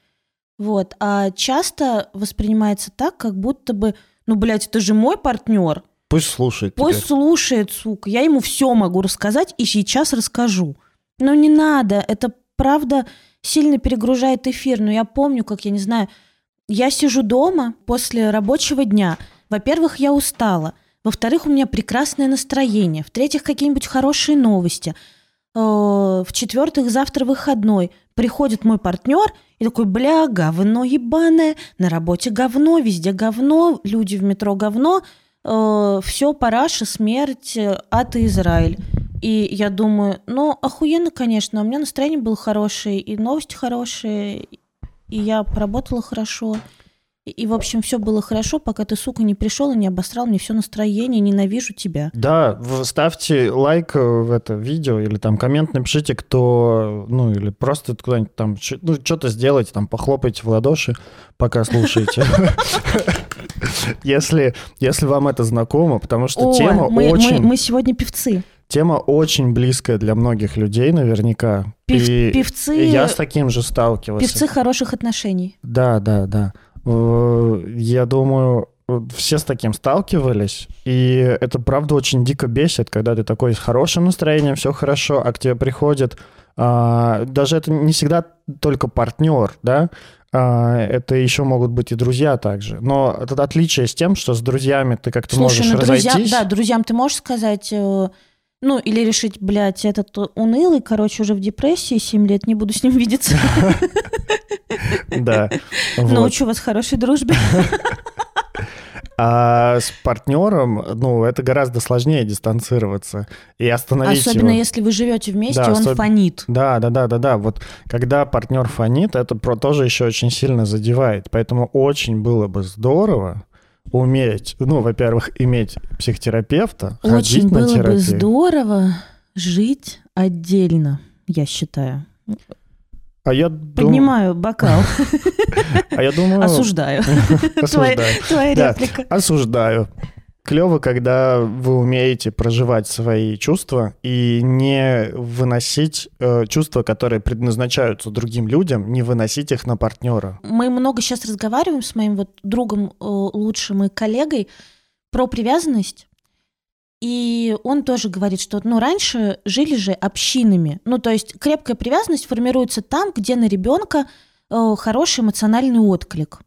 Вот. А часто воспринимается так, как будто бы, ну, блядь, это же мой партнер.
Пусть слушает
Пусть
теперь.
слушает, сука. Я ему все могу рассказать и сейчас расскажу. Но не надо. Это правда сильно перегружает эфир. Но я помню, как, я не знаю, я сижу дома после рабочего дня. Во-первых, я устала. Во-вторых, у меня прекрасное настроение. В-третьих, какие-нибудь хорошие новости. Э, В-четвертых, завтра выходной. Приходит мой партнер и такой, бля, говно ебаное, на работе говно, везде говно, люди в метро говно, все, параша, смерть, э, ад и Израиль. И я думаю, ну, охуенно, конечно, у меня настроение было хорошее, и новости хорошие, и я поработала хорошо. И, и, в общем, все было хорошо, пока ты, сука, не пришел и не обосрал мне все настроение, ненавижу тебя.
Да, ставьте лайк э, в это видео или там коммент напишите, кто, ну или просто куда-нибудь там, ну что-то сделайте, там похлопайте в ладоши, пока слушаете. Если, если вам это знакомо, потому что тема очень,
мы сегодня певцы.
Тема очень близкая для многих людей наверняка.
Пев-
И
певцы,
я с таким же сталкивался.
певцы хороших отношений.
Да, да, да. Э, Я думаю, все с таким сталкивались, и это правда очень дико бесит, когда ты такой с хорошим настроением, все хорошо, а к тебе приходит, а, даже это не всегда только партнер, да, а, это еще могут быть и друзья также. Но это отличие с тем, что с друзьями ты как-то
Слушай,
можешь
ну друзьям,
разойтись.
да, друзьям ты можешь сказать, э, ну, или решить, блядь, этот унылый, короче, уже в депрессии 7 лет, не буду с ним видеться.
Да.
Научу вас хорошей дружбе.
А с партнером, ну, это гораздо сложнее дистанцироваться и остановить
Особенно
его.
если вы живете вместе,
Да,
он
особ-
фонит.
Да, да, да, да, да. Вот когда партнер фонит, это про тоже еще очень сильно задевает. Поэтому очень было бы здорово уметь, ну, во-первых, иметь психотерапевта, ходить
Очень
на
было бы
терапию.
здорово жить отдельно, я считаю.
А я
Поднимаю бокал,
а я думаю,
осуждаю. Твоя реплика.
Осуждаю. Клево, когда вы умеете проживать свои чувства и не выносить э, чувства, которые предназначаются другим людям, не выносить их на партнера.
Мы много сейчас разговариваем с моим вот другом э, лучшим и коллегой про привязанность. И он тоже говорит, что ну, раньше жили же общинами. Ну, то есть крепкая привязанность формируется там, где на ребенка э, хороший эмоциональный отклик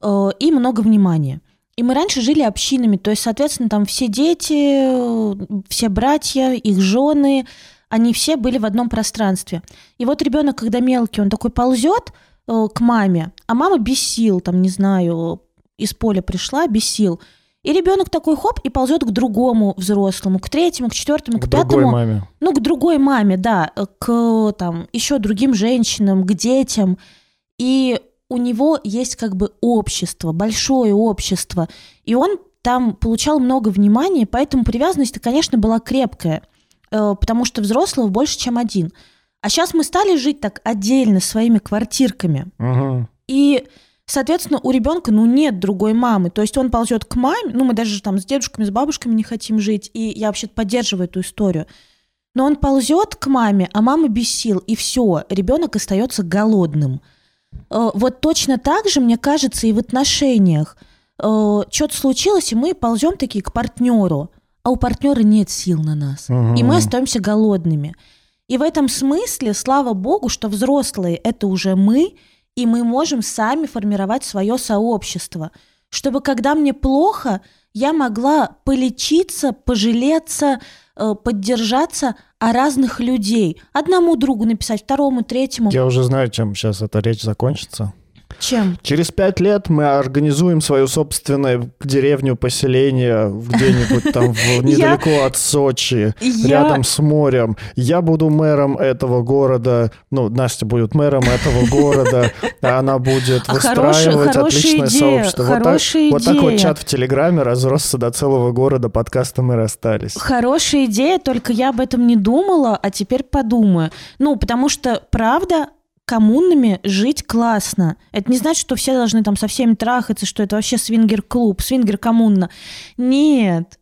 э, и много внимания. И мы раньше жили общинами, то есть, соответственно, там все дети, э, все братья, их жены, они все были в одном пространстве. И вот ребенок, когда мелкий, он такой ползет э, к маме, а мама без сил, там, не знаю, из поля пришла, без сил. И ребенок такой хоп и ползет к другому взрослому, к третьему, к четвертому, к,
К
пятому.
другой маме.
Ну, к другой маме, да, к там еще другим женщинам, к детям. И у него есть как бы общество, большое общество. И он там получал много внимания, поэтому привязанность, конечно, была крепкая, э, потому что взрослого больше, чем один. А сейчас мы стали жить так отдельно своими квартирками.
Мгм.
И, соответственно, у ребенка, ну, нет другой мамы. То есть он ползет к маме, ну, мы даже там с дедушками, с бабушками не хотим жить, и я вообще поддерживаю эту историю. Но он ползет к маме, а мама без сил, и все, ребенок остается голодным. Э, Вот точно так же, мне кажется, и в отношениях. Что-то случилось, и мы ползем такие к партнеру, а у партнера нет сил на нас. И мы остаемся голодными. И в этом смысле, слава богу, что взрослые это уже мы, и мы можем сами формировать свое сообщество, чтобы когда мне плохо, я могла полечиться, пожалеться, э, поддержаться о разных людей. Одному другу написать, второму, третьему.
Я уже знаю, чем сейчас эта речь закончится.
Чем?
Через пять лет мы организуем свою собственную деревню, поселение где-нибудь там недалеко от Сочи, рядом с морем. Я буду мэром этого города, ну, Настя будет мэром этого города, а она будет выстраивать отличное сообщество. Вот так, вот чат в Телеграме разросся до целого города, подкаста мы расстались.
Хорошая идея, только я об этом не думала, а теперь подумаю. Ну, потому что, правда, коммунами жить классно. Это не значит, что все должны там со всеми трахаться, что это вообще свингер-клуб, свингер-коммуна. Нет.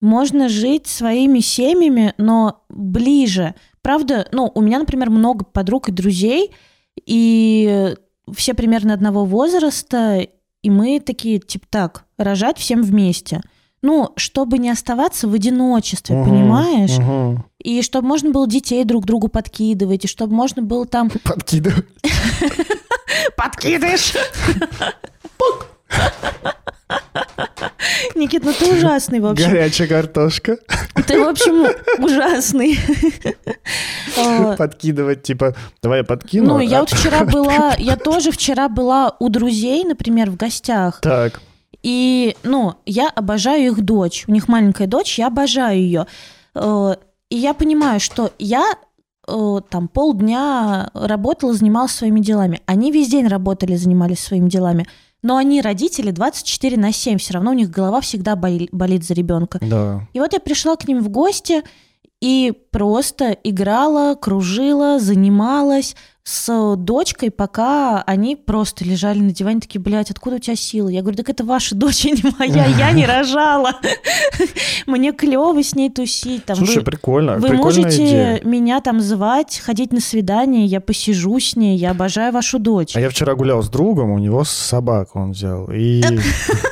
Можно жить своими семьями, но ближе. Правда, ну, у меня, например, много подруг и друзей, и все примерно одного возраста, и мы такие, типа, так, рожать всем вместе. Ну, чтобы не оставаться в одиночестве,
Мгм,
понимаешь?
мгм.
И чтобы можно было детей друг другу подкидывать, и чтобы можно было там...
Подкидывай.
Подкидываешь! Никит, ну ты ужасный, в общем.
Горячая картошка.
Ты, в общем, ужасный.
Подкидывать, типа, давай я подкину.
Ну, я
а-
вот вчера была, я тоже вчера была у друзей, например, в гостях.
Так.
И, ну, я обожаю их дочь. У них маленькая дочь, я обожаю ее. И я понимаю, что я э, там полдня работала, занималась своими делами. Они весь день работали, занимались своими делами. Но они родители 24 на 7. Все равно у них голова всегда боли- болит за ребенка.
Да.
И вот я пришла к ним в гости и просто играла, кружила, занималась с дочкой, пока они просто лежали на диване, такие, блядь, откуда у тебя силы? Я говорю, так это ваша дочь, а не моя, я не рожала. Мне клево с ней тусить. Там,
Слушай,
вы-
прикольно.
вы можете
идея.
меня там звать, ходить на свидание, я посижу с ней, я обожаю вашу дочь.
А я вчера гулял с другом, у него собаку он взял. И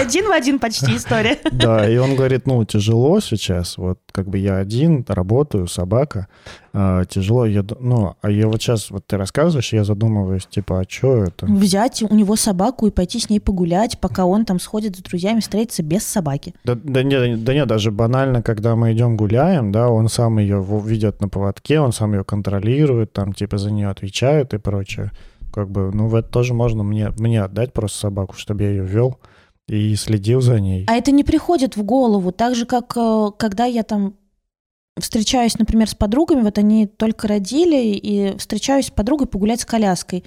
Один в один почти история.
да, и он говорит, ну, тяжело сейчас, вот как бы я один, работаю, собака, а, тяжело, я, ну, а я вот сейчас, вот ты рассказываешь, я задумываюсь, типа, а что это?
Взять у него собаку и пойти с ней погулять, пока он там сходит с друзьями, встретиться без собаки.
Да, да, не, да нет, даже банально, когда мы идем гуляем, да, он сам ее ведет на поводке, он сам ее контролирует, там, типа, за нее отвечает и прочее. Как бы, ну, в это тоже можно мне, мне отдать просто собаку, чтобы я ее вел и следил за ней.
А это не приходит в голову. Так же, как э, когда я там встречаюсь, например, с подругами, вот они только родили, и встречаюсь с подругой погулять с коляской.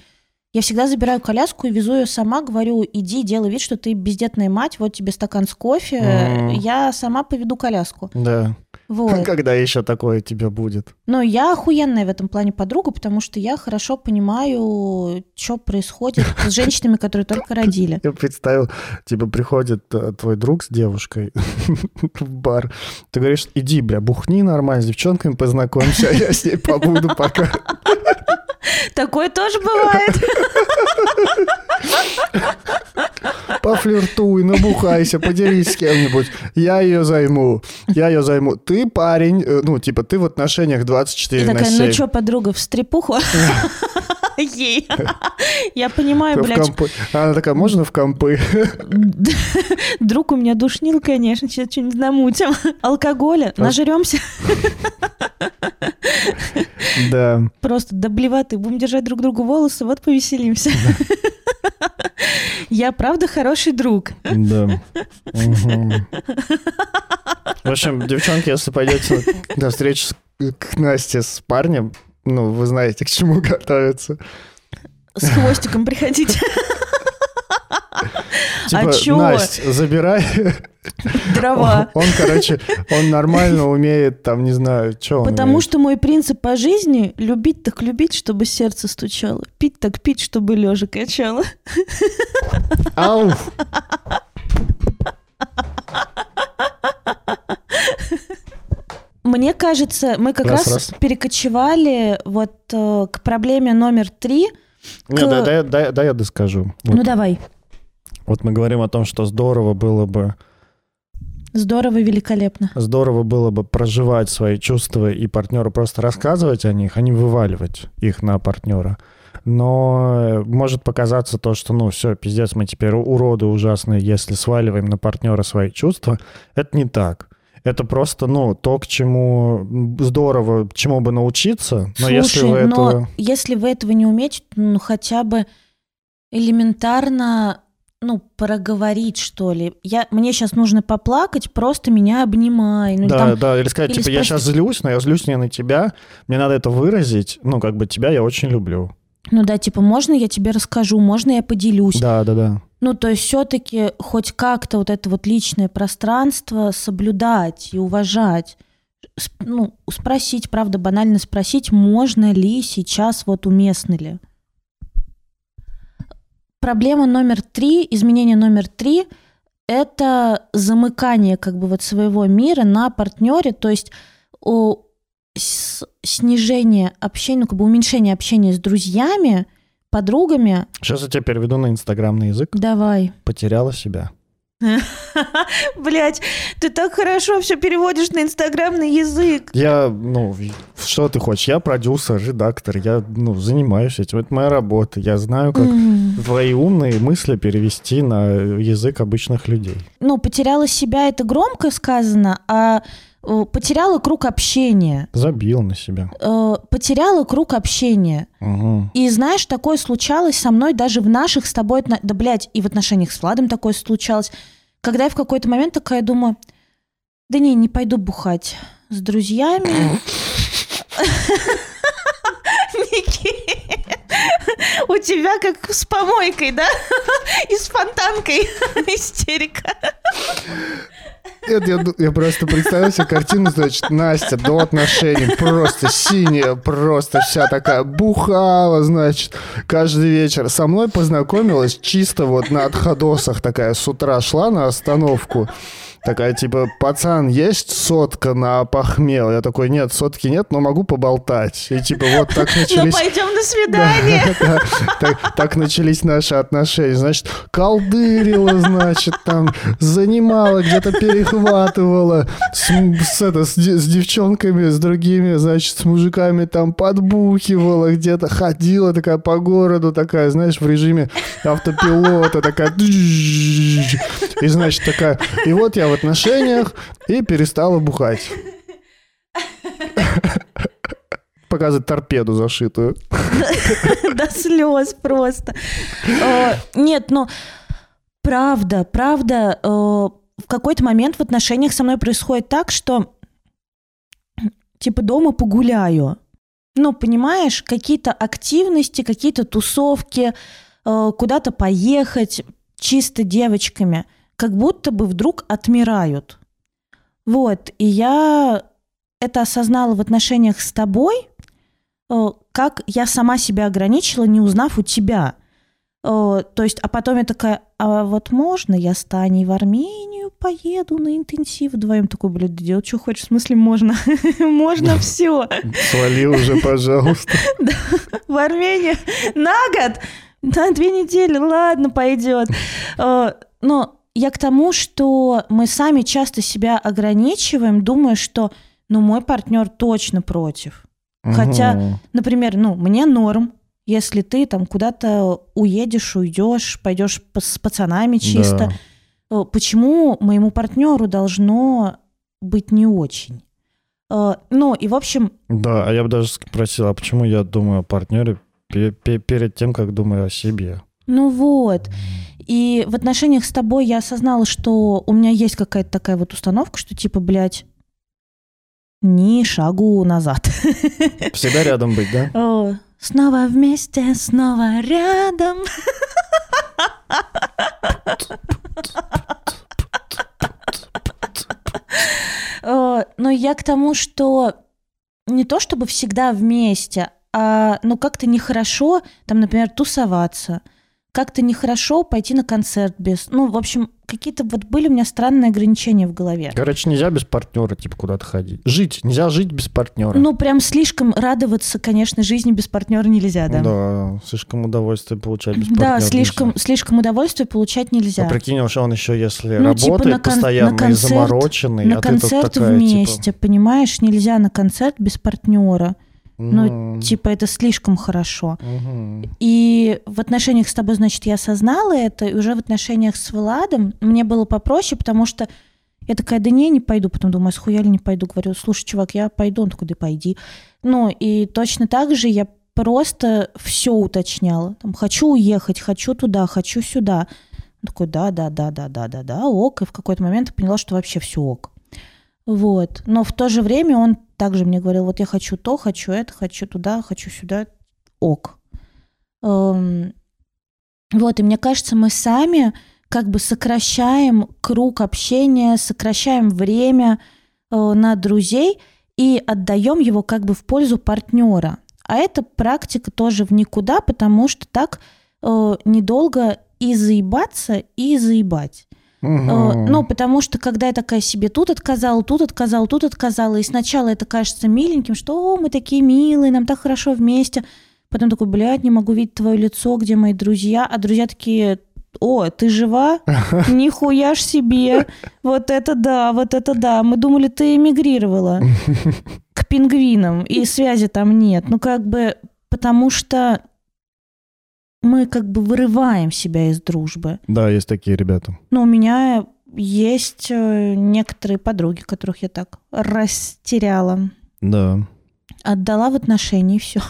Я всегда забираю коляску и везу ее сама, говорю, иди, делай вид, что ты бездетная мать, вот тебе стакан с кофе,
Мгм.
я сама поведу коляску.
Да.
Вот.
Когда еще такое тебе будет?
Но я охуенная в этом плане подруга, потому что я хорошо понимаю, что происходит с женщинами, которые только родили.
Я представил, типа, приходит э, твой друг с девушкой в бар. Ты говоришь, иди, бля, бухни нормально, с девчонками познакомься, а я с ней побуду пока.
Такое тоже бывает.
Пофлиртуй, набухайся, поделись с кем-нибудь. Я ее займу. Я ее займу. Ты парень, э, ну, типа, ты в отношениях 24
И
на
такая,
7.
ну что, подруга, в стрепуху? Ей. Я понимаю, блядь.
А Она такая, можно в компы?
друг у меня душнил, конечно, сейчас что-нибудь намутим. Алкоголя, нажремся,
Да.
просто до блевоты, будем держать друг другу волосы, вот повеселимся. Я правда хороший друг.
Да. В общем, девчонки, если пойдете на встречу к Насте с парнем, ну, вы знаете, к чему готовиться.
С хвостиком приходите.
Типа,
чё?
Насть, забирай.
Дрова.
Он, короче, он нормально умеет, там, не знаю, что он
Потому
умеет.
что мой принцип по жизни — любить так любить, чтобы сердце стучало. Пить так пить, чтобы лежа качало.
Ау!
Мне кажется, мы как
Раз,
раз,
раз.
перекочевали вот э, к проблеме номер три.
Не,
К-
дай, дай- дай- дай я доскажу. Вот,
Ну давай.
Вот мы говорим о том, что здорово было бы
Здорово, великолепно.
здорово было бы проживать свои чувства и партнеру просто рассказывать о них, а не вываливать их на партнера. Но э, может показаться то, что, ну, все, пиздец, мы теперь уроды ужасные, если сваливаем на партнера свои чувства. Это не так. Это просто, ну, то, к чему здорово, чему бы научиться. Но если
Слушай,
вы
но
этого...
если вы этого не умеете, ну хотя бы элементарно, ну, проговорить, что ли. Я, мне сейчас нужно поплакать, просто меня обнимай. Ну,
да,
там,
да, или сказать,
или
типа, я
спросить-
сейчас злюсь, но я злюсь не на тебя, мне надо это выразить, ну, как бы тебя я очень люблю.
ну да, типа, можно я тебе расскажу, можно я поделюсь.
Да, да, да.
Ну, то есть все-таки хоть как-то вот это вот личное пространство соблюдать и уважать. Ну, спросить, правда, банально спросить, можно ли сейчас, вот уместно ли. Проблема номер три, изменение номер три – это замыкание как бы вот своего мира на партнере, то есть с- снижение общения, ну, как бы уменьшение общения с друзьями, подругами.
Сейчас я тебя переведу на инстаграмный язык.
Давай.
Потеряла себя.
Блять, ты так хорошо все переводишь на инстаграмный язык.
Я, ну, что ты хочешь? Я продюсер, редактор, я, ну, занимаюсь этим. Это моя работа. Я знаю, как твои умные мысли перевести на язык обычных людей.
Ну, потеряла себя, это громко сказано, а потеряла круг общения.
Забил на себя.
Э, Потеряла круг общения.
Мгм.
И знаешь, такое случалось со мной даже в наших с тобой, да, блядь, и в отношениях с Владом такое случалось, когда я в какой-то момент такая думаю, да не, не пойду бухать с друзьями. Никит, у тебя как с помойкой, да? И с фонтанкой истерика.
Нет, я, я просто представил себе картину, значит, Настя до отношений просто синяя, просто вся такая бухала, значит, каждый вечер. Со мной познакомилась чисто вот на отходосах такая, с утра шла на остановку, такая типа, пацан, есть сотка на похмел? Я такой, нет, сотки нет, но могу поболтать. И типа вот так
Ну,
начались...
пойдем на свидание.
Да, так, так начались наши отношения. Значит, колдырила, значит, там, занимала, где-то перехватывала, с, м- с это, с, де- с девчонками, с другими, значит, с мужиками там подбухивала, где-то ходила такая по городу, такая, знаешь, в режиме автопилота, такая... И, значит, такая... И вот я в отношениях и перестала бухать. Показывает торпеду зашитую.
До слез просто. Э, Нет, ну, правда, правда, э, в какой-то момент в отношениях со мной происходит так, что типа дома погуляю. Ну, понимаешь, какие-то активности, какие-то тусовки, э, куда-то поехать чисто девочками, как будто бы вдруг отмирают. Вот, и я это осознала в отношениях с тобой, как я сама себя ограничила, не узнав у тебя. Э, То есть, а потом я такая, а вот можно я с Таней в Армению поеду на интенсив вдвоем? Такой, блядь, делать, что хочешь, в смысле можно? Можно все.
Свали уже, пожалуйста.
В Армению на год, на две недели, ладно, пойдет. Э, Но я к тому, что мы сами часто себя ограничиваем, думая, что ну, мой партнер точно против. Хотя. Например, ну, мне норм, если ты там куда-то уедешь, уйдешь, пойдешь по- с пацанами чисто.
Да.
Э, Почему моему партнеру должно быть не очень? Э, Ну, и в общем,
Да, а я бы даже спросил, а почему я думаю о партнере пе- пе- перед тем, как думаю о себе?
Ну вот. И в отношениях с тобой я осознала, что у меня есть какая-то такая вот установка, что типа, блядь, ни шагу назад.
Всегда рядом быть, да?
О, снова вместе, снова рядом. Но я к тому, что не то чтобы всегда вместе, а ну как-то нехорошо, там, например, тусоваться – как-то нехорошо пойти на концерт без... Ну, в общем, какие-то вот были у меня странные ограничения в голове.
Короче, нельзя без партнера, типа, куда-то ходить. Жить, нельзя жить без партнера.
Ну, прям слишком радоваться, конечно, жизни без партнера нельзя, да?
Да, слишком удовольствие получать без
Да,
партнера
слишком,
нельзя.
слишком удовольствие получать нельзя.
А прикинь, уж он еще, если
Ну, типа,
работает
на кон-
постоянно
на концерт-
и замороченный,
на
а ты
концерт
такая,
вместе,
типа...
понимаешь? Нельзя на концерт без партнера. Ну,
мгм,
Типа, это слишком хорошо.
мгм.
И в отношениях с тобой, значит, я осознала это, и уже в отношениях с Владом мне было попроще, потому что я такая, да не, не пойду. Потом думаю, схуя ли не пойду? Говорю, слушай, чувак, я пойду. Он такой, да пойди. Ну, и точно так же я просто все уточняла. Там, хочу уехать, хочу туда, хочу сюда. Он такой, да, да, да, да, да, да, да, ок. И в какой-то момент я поняла, что вообще все ок. Вот. Но в то же время он также мне говорил, вот я хочу то, хочу это, хочу туда, хочу сюда, ок. Эм, Вот, и мне кажется, мы сами как бы сокращаем круг общения, сокращаем время э, на друзей и отдаем его как бы в пользу партнера. А эта практика тоже в никуда, потому что так э, недолго и заебаться, и заебать.
Мгм.
Ну, потому что когда я такая себе тут отказала, тут отказала, тут отказала, и сначала это кажется миленьким, что «О, мы такие милые, нам так хорошо вместе. Потом такой, блядь, не могу видеть твое лицо, где мои друзья. А друзья такие, о, ты жива? Нихуя ж себе. Вот это да, вот это да. Мы думали, ты эмигрировала к пингвинам, и связи там нет. Ну, как бы, потому что мы как бы вырываем себя из дружбы.
Да, есть такие ребята.
Ну, у меня есть э, некоторые подруги, которых я так растеряла.
Да.
Отдала в отношения, и все.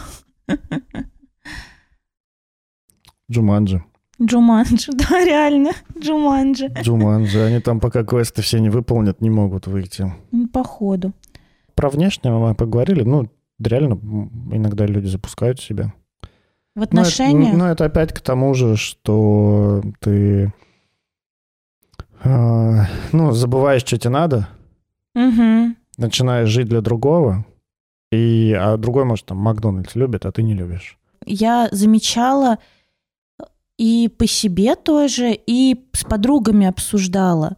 Джуманджи.
Джуманджи, да, реально, Джуманджи.
Джуманджи. Они там пока квесты все не выполнят, не могут выйти.
Ну, Походу.
Про внешнее мы поговорили. Ну, реально, иногда люди запускают себя.
В
Ну, это-
отношениях?
Ну, это опять к тому же, что ты а, ну, забываешь, что тебе надо,
Мгм.
начинаешь жить для другого, и, а другой, может, там, Макдональдс любит, а ты не любишь.
Я замечала и по себе тоже, и с подругами обсуждала.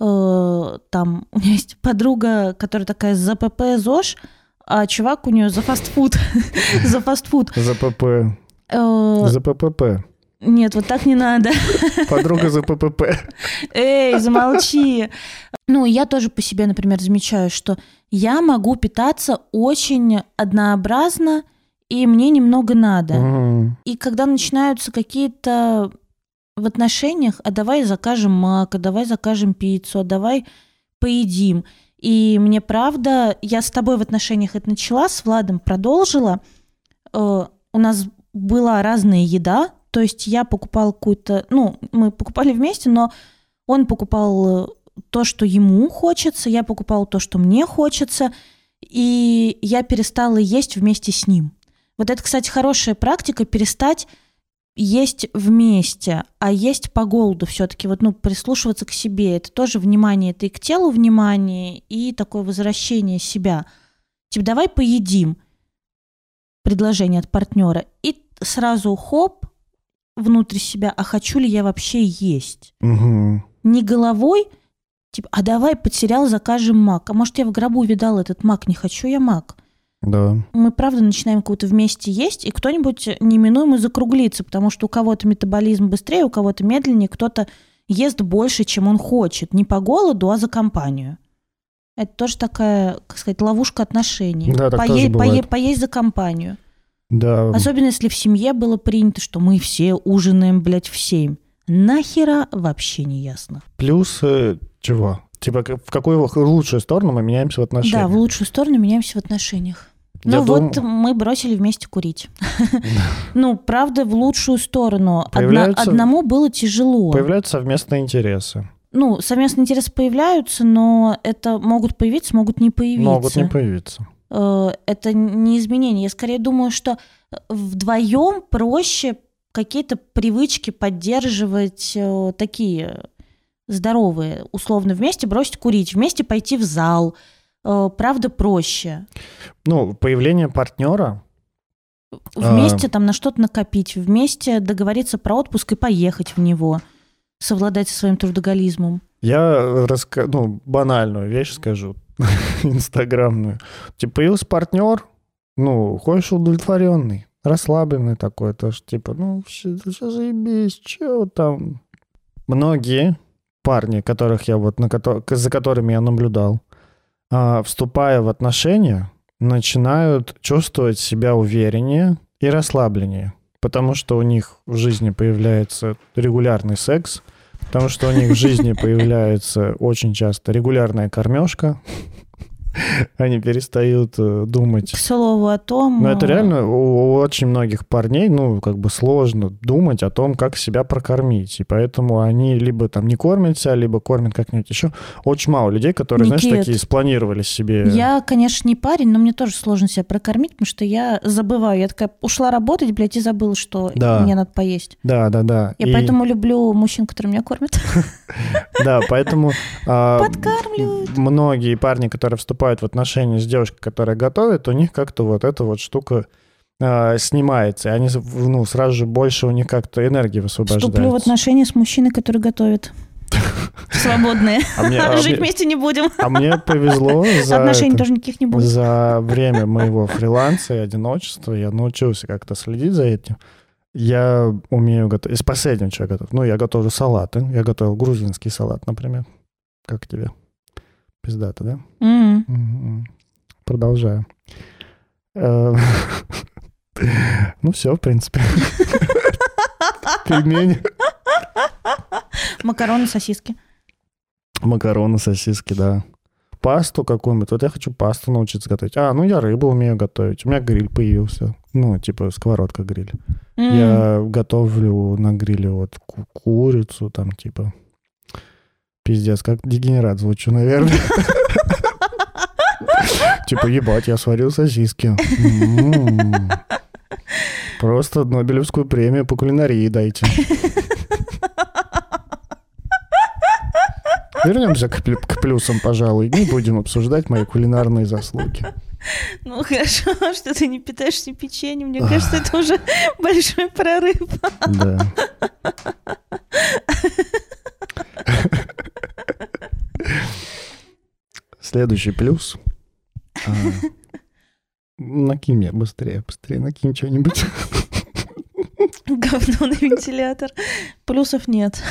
Э, Там у меня есть подруга, которая такая за ПП ЗОЖ, а чувак у нее за фастфуд. За фастфуд.
За ПП.
Э,
За ППП.
Нет, вот так не надо.
Подруга за ППП.
Эй, замолчи. Ну, я тоже по себе, например, замечаю, что я могу питаться очень однообразно, и мне немного надо.
Мгм.
И когда начинаются какие-то в отношениях, а давай закажем мак, а давай закажем пиццу, а давай поедим. И мне правда, я с тобой в отношениях это начала, с Владом продолжила. Э, У нас была разная еда, то есть я покупала какую-то, ну, мы покупали вместе, но он покупал э, то, что ему хочется, я покупала то, что мне хочется, и я перестала есть вместе с ним. Вот это, кстати, хорошая практика перестать есть вместе, а есть по голоду все-таки, вот, ну, прислушиваться к себе. Это тоже внимание, это и к телу внимание, и такое возвращение себя. Типа, давай поедим. Предложение от партнера. И сразу хоп, внутрь себя, а хочу ли я вообще есть?
Мгм.
Не головой, типа, а давай потерял, закажем мак. А может, я в гробу видал этот мак, не хочу я мак
Да.
мы правда начинаем кого-то вместе есть, и кто-нибудь неминуемо закруглится, потому что у кого-то метаболизм быстрее, у кого-то медленнее, кто-то ест больше, чем он хочет. Не по голоду, а за компанию. Это тоже такая, как сказать, ловушка отношений.
Да, так
Пое-
тоже
пое-
бывает.
поесть за компанию.
Да.
Особенно если в семье было принято, что мы все ужинаем, блядь, в семь. Нахера вообще не ясно.
Плюс э, чего? Типа, в какую лучшую сторону мы меняемся в отношениях?
Да, в лучшую сторону меняемся в отношениях. Ну
Я
вот
дум-
мы бросили вместе курить. Ну, правда, в лучшую сторону. Одному было тяжело.
Появляются совместные интересы.
Ну, совместные интересы появляются, но это могут появиться, могут не появиться.
Могут не появиться.
Э, Это не изменение. Я скорее думаю, что вдвоем проще какие-то привычки поддерживать э, такие здоровые. Условно, вместе бросить курить, вместе пойти в зал. Э, Правда, проще.
Ну, появление партнера,
Вместе там на что-то накопить, вместе договориться про отпуск и поехать в него, совладать со своим трудоголизмом.
я раска... ну, банальную вещь скажу, инстаграмную. Типа, появился партнер, ну, ходишь удовлетворенный, расслабленный такой, то что типа, ну, все заебись, что там. Многие парни, которых я вот, на кото- за которыми я наблюдал, а, вступая в отношения, начинают чувствовать себя увереннее и расслабленнее, потому что у них в жизни появляется регулярный секс, потому что у них в жизни появляется очень часто регулярная кормежка, они перестают э, думать
К слову о том...
но это
э,
реально у, очень многих парней, ну, как бы сложно думать о том, как себя прокормить. И поэтому они либо там не кормят себя, либо кормят как-нибудь еще. Очень мало людей, которые, знаешь,
Никит,
такие спланировали себе.
Я, конечно, не парень, но мне тоже сложно себя прокормить, потому что я забываю. Я такая ушла работать, блядь, и забыла, что
Да.
мне надо поесть.
Да, да, да.
Я
И-
поэтому люблю мужчин, которые меня кормят.
Да, поэтому а,
Подкармливают.
многие парни, которые вступают в отношения с девушкой, которая готовит, у них как-то вот эта вот штука а, снимается. И они, ну, сразу же больше у них как-то энергии высвобождается.
Вступлю в отношения с мужчиной, который готовит. Свободные.
А мне- а
Жить
мне-
вместе не будем.
А мне повезло за
Отношений
это.
тоже никаких не будет.
За время моего фриланса и одиночества я научился как-то следить за этим. Я умею готовить. Из последнего, что я готов. Ну, я готовлю салаты. Я готовил грузинский салат, например. Как тебе? Пиздато, да?
М.
Мгм. Продолжаю. Э, Ну, все, в принципе. Пельмени.
Макароны, сосиски.
Макароны, сосиски, да. Пасту какую-нибудь. Вот я хочу пасту научиться готовить. А, ну я рыбу умею готовить. У меня гриль появился. Ну, типа сковородка гриль.
М.
Я готовлю на гриле вот ку- курицу, там типа... Пиздец, как дегенерат звучу, наверное. Типа, ебать, я сварил сосиски. М. Просто Нобелевскую премию по кулинарии дайте. Вернемся к, к плюсам, пожалуй. Не будем обсуждать мои кулинарные заслуги.
Ну хорошо, что ты не питаешься печеньем. Мне кажется, это уже большой прорыв.
Да. Следующий плюс. А, накинь мне быстрее, быстрее, накинь что-нибудь.
Говно на вентилятор. Плюсов нет.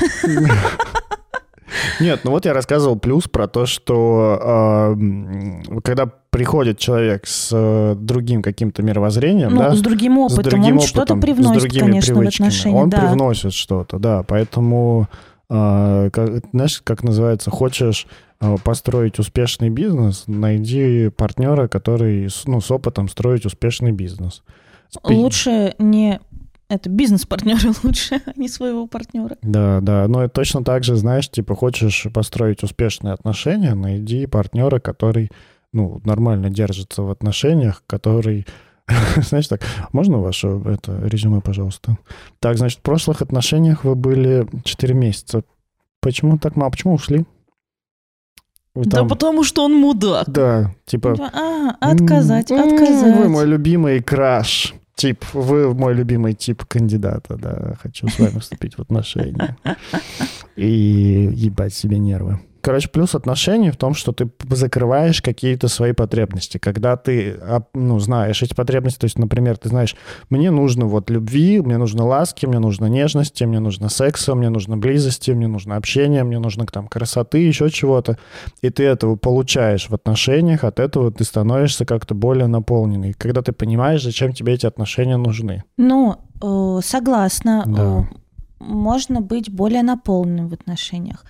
Нет, ну вот я рассказывал плюс про то, что м, когда приходит человек с э, другим каким-то мировоззрением,
Ну,
да,
с другим
с
опытом.
другим
Он что-то
опытом, с
привносит,
другими
конечно, в
привычками.
отношения.
Он
да.
привносит что-то, да. Поэтому, а, как- знаешь, как называется, хочешь построить успешный бизнес, найди партнера, который ну, с опытом строить успешный бизнес. Спи-
Лучше не... Это бизнес-партнеры лучше, а не своего партнера.
Да, да. Но это точно так же, знаешь, типа, хочешь построить успешные отношения, найди партнера, который, ну, нормально держится в отношениях, который знаешь так, можно ваше это резюме, пожалуйста? Так, значит, в прошлых отношениях вы были 4 месяца. Почему так мало? Почему ушли? Вы
Да
там-
потому что он мудак.
Да, типа...
А, отказать,
«М,
отказать.
Вы мой любимый краш. Тип, вы мой любимый тип кандидата, да. Хочу с вами вступить в отношения. И ебать себе нервы. Короче, плюс отношений в том, что ты закрываешь какие-то свои потребности. Когда ты, а, ну, знаешь эти потребности, то есть, например, ты знаешь, мне нужно вот любви, мне нужно ласки, мне нужно нежности, мне нужно секса, мне нужно близости, мне нужно общения, мне нужно там красоты, еще чего-то. И ты этого получаешь в отношениях, от этого ты становишься как-то более наполненный. Когда ты понимаешь, зачем тебе эти отношения нужны.
Ну, э, согласна.
Да.
Э, Можно быть более наполненным в отношениях.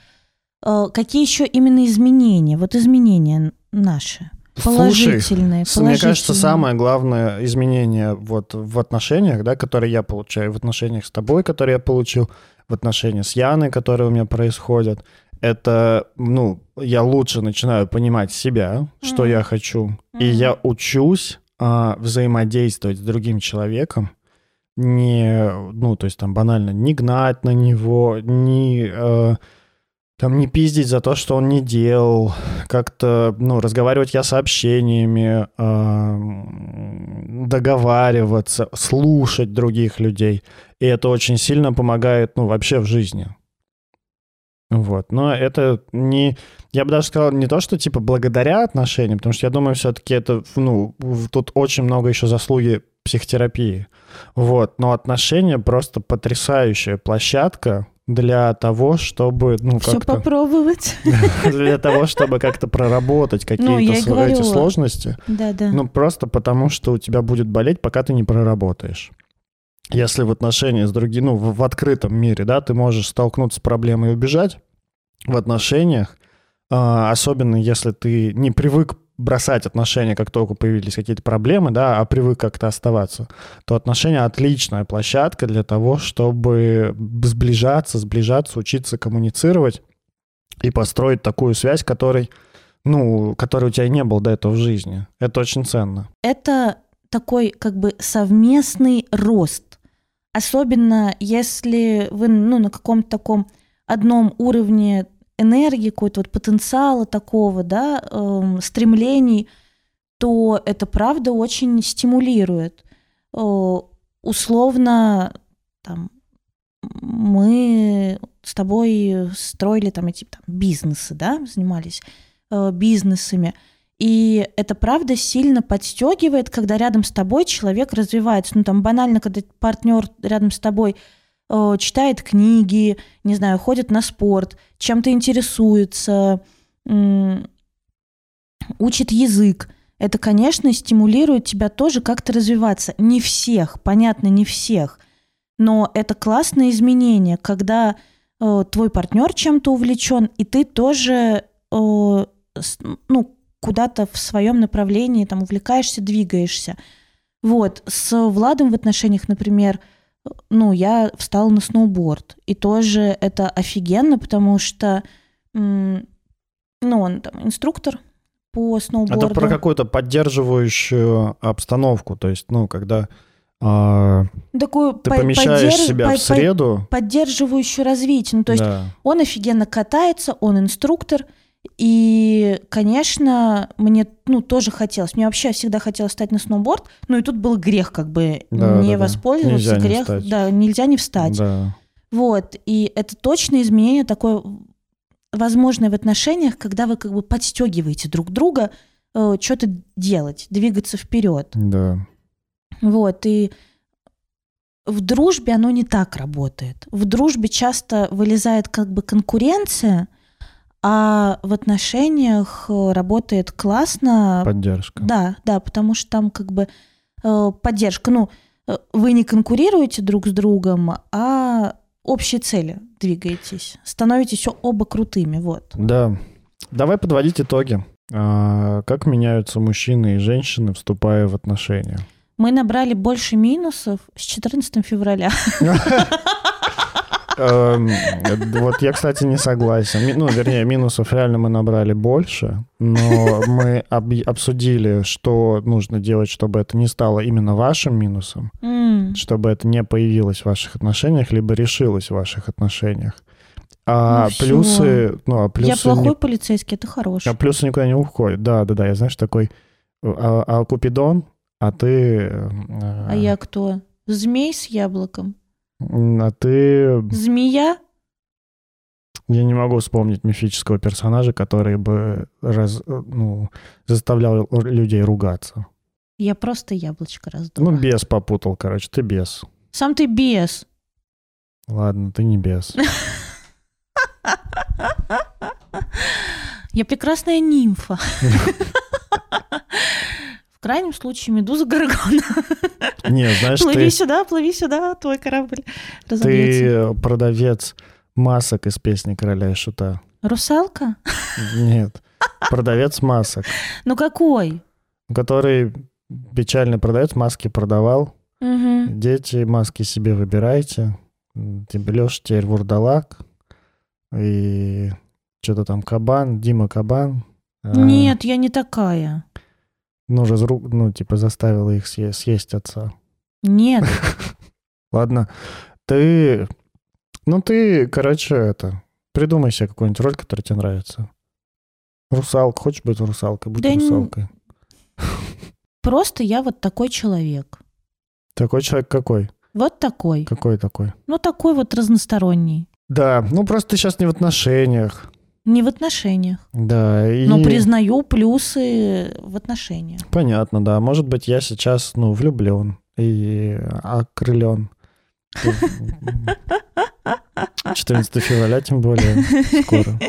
Э, Какие еще именно изменения? Вот изменения наши. Положительные,
Слушай, мне кажется,
положительные.
самое главное изменение вот в отношениях, да, которые я получаю, в отношениях с тобой, которые я получил, в отношениях с Яной, которые у меня происходят, это, ну, я лучше начинаю понимать себя, что
Мгм.
я хочу, и
Мгм.
я учусь а, взаимодействовать с другим человеком, не, ну, то есть там банально не гнать на него, не, э, там не пиздить за то, что он не делал, как-то, ну, разговаривать я сообщениями, э, договариваться, слушать других людей. И это очень сильно помогает, ну, вообще в жизни. Вот. Но это не... Я бы даже сказал не то, что типа благодаря отношениям, потому что я думаю, все-таки это, ну, тут очень много еще заслуги психотерапии. Вот. Но отношения просто потрясающая площадка для того, чтобы, ну,
Все
как-то...
попробовать.
Для того, чтобы как-то проработать
Ну,
какие-то
и
св- эти сложности.
Да-да.
Ну, просто потому, что у тебя будет болеть, пока ты не проработаешь. Если в отношении с другим, ну, в, в открытом мире, да, ты можешь столкнуться с проблемой и убежать, в отношениях, а, особенно если ты не привык бросать отношения, как только появились какие-то проблемы, да, а привык как-то оставаться, то отношения отличная площадка для того, чтобы сближаться, сближаться, учиться коммуницировать и построить такую связь, которой, ну, которой у тебя не было до этого в жизни. Это очень ценно.
это такой как бы совместный рост. Особенно если вы ну, на каком-то таком одном уровне энергии, какого-то вот потенциала такого, да, эм, стремлений, то это правда очень стимулирует. Э, условно, там, мы с тобой строили там эти там, бизнесы, да, занимались э, бизнесами. И это правда сильно подстегивает, когда рядом с тобой человек развивается. Ну, там банально, когда партнер рядом с тобой э, читает книги, не знаю, ходит на спорт, чем-то интересуется, учит язык. Это, конечно, стимулирует тебя тоже как-то развиваться. Не всех, понятно, не всех. Но это классное изменение, когда э, твой партнер чем-то увлечен, и ты тоже э, с- ну, куда-то в своем направлении там увлекаешься, двигаешься. Вот, с Владом в отношениях, например, ну, я встала на сноуборд. И тоже это офигенно, потому что, ну, он там инструктор по сноуборду.
Это про какую-то поддерживающую обстановку, то есть, ну, когда а,
Такую
ты
по-
помещаешь
поддерж-
себя
по-
в среду,
поддерживающую развитие. Ну, то есть
да.
он офигенно катается, он инструктор, и, конечно, мне ну, тоже хотелось. Мне вообще всегда хотелось стать на сноуборд, но и тут был грех как бы
Да,
не
да,
воспользоваться.
Нельзя не
грех,
встать.
да, нельзя не встать.
Да.
Вот, и это точно изменение такое возможное в отношениях, когда вы как бы подстегиваете друг друга э, что-то делать, двигаться вперед.
Да.
Вот, и в дружбе оно не так работает. В дружбе часто вылезает как бы конкуренция, а в отношениях э, работает классно.
Поддержка.
Да, да, потому что там как бы э, поддержка. Ну, э, вы не конкурируете друг с другом, а общие цели двигаетесь. Становитесь оба крутыми, вот.
Да. Давай подводить итоги. А, как меняются мужчины и женщины, вступая в отношения?
Мы набрали больше минусов с 14 февраля.
Эм, Вот я, кстати, не согласен. Ну, вернее, минусов реально мы набрали больше, но мы об- обсудили, что нужно делать, чтобы это не стало именно вашим минусом, чтобы это не появилось в ваших отношениях, либо решилось в ваших отношениях. А
Ну
плюсы, ну, а плюсы...
Я
не-
плохой полицейский, это хороший.
А плюсы никуда не уходят. Да, да, да. Я, знаешь, такой а, а Купидон, а ты... э,
А я кто? Змей с яблоком.
А ты...
Змея?
Я не могу вспомнить мифического персонажа, который бы раз, ну, заставлял людей ругаться.
Я просто яблочко раздула.
Ну, бес попутал, короче. Ты бес.
Сам ты бес.
Ладно, ты не бес.
Я прекрасная нимфа. В крайнем случае медуза Гаргона.
Не, знаешь,
Плыви
ты,
сюда, плыви сюда, твой корабль разобьется.
ты продавец масок из песни «Короля и Шута».
Русалка?
Нет. Продавец масок,
Ну какой?
который печальный продавец маски продавал.
Мгм.
Дети, маски себе выбирайте. Тебе Леша теперь вурдалак. И что-то там кабан, Дима кабан. А,
Нет, я не такая.
Ну, разру... ну, типа заставила их съесть, съесть отца.
Нет.
Ладно, ты... Ну, ты, короче, это... Придумай себе какую-нибудь роль, которая тебе нравится. Русалка. Хочешь быть русалкой? Будь
Да
русалкой.
Просто я вот такой человек.
Такой человек какой?
Вот такой.
Какой такой?
Ну, такой вот разносторонний.
Да, ну просто ты сейчас не в отношениях.
Не в отношениях.
Да, и...
Но признаю плюсы в отношениях.
Понятно, да. Может быть, я сейчас, ну, влюблен и окрылен. 14 февраля, тем более, скоро.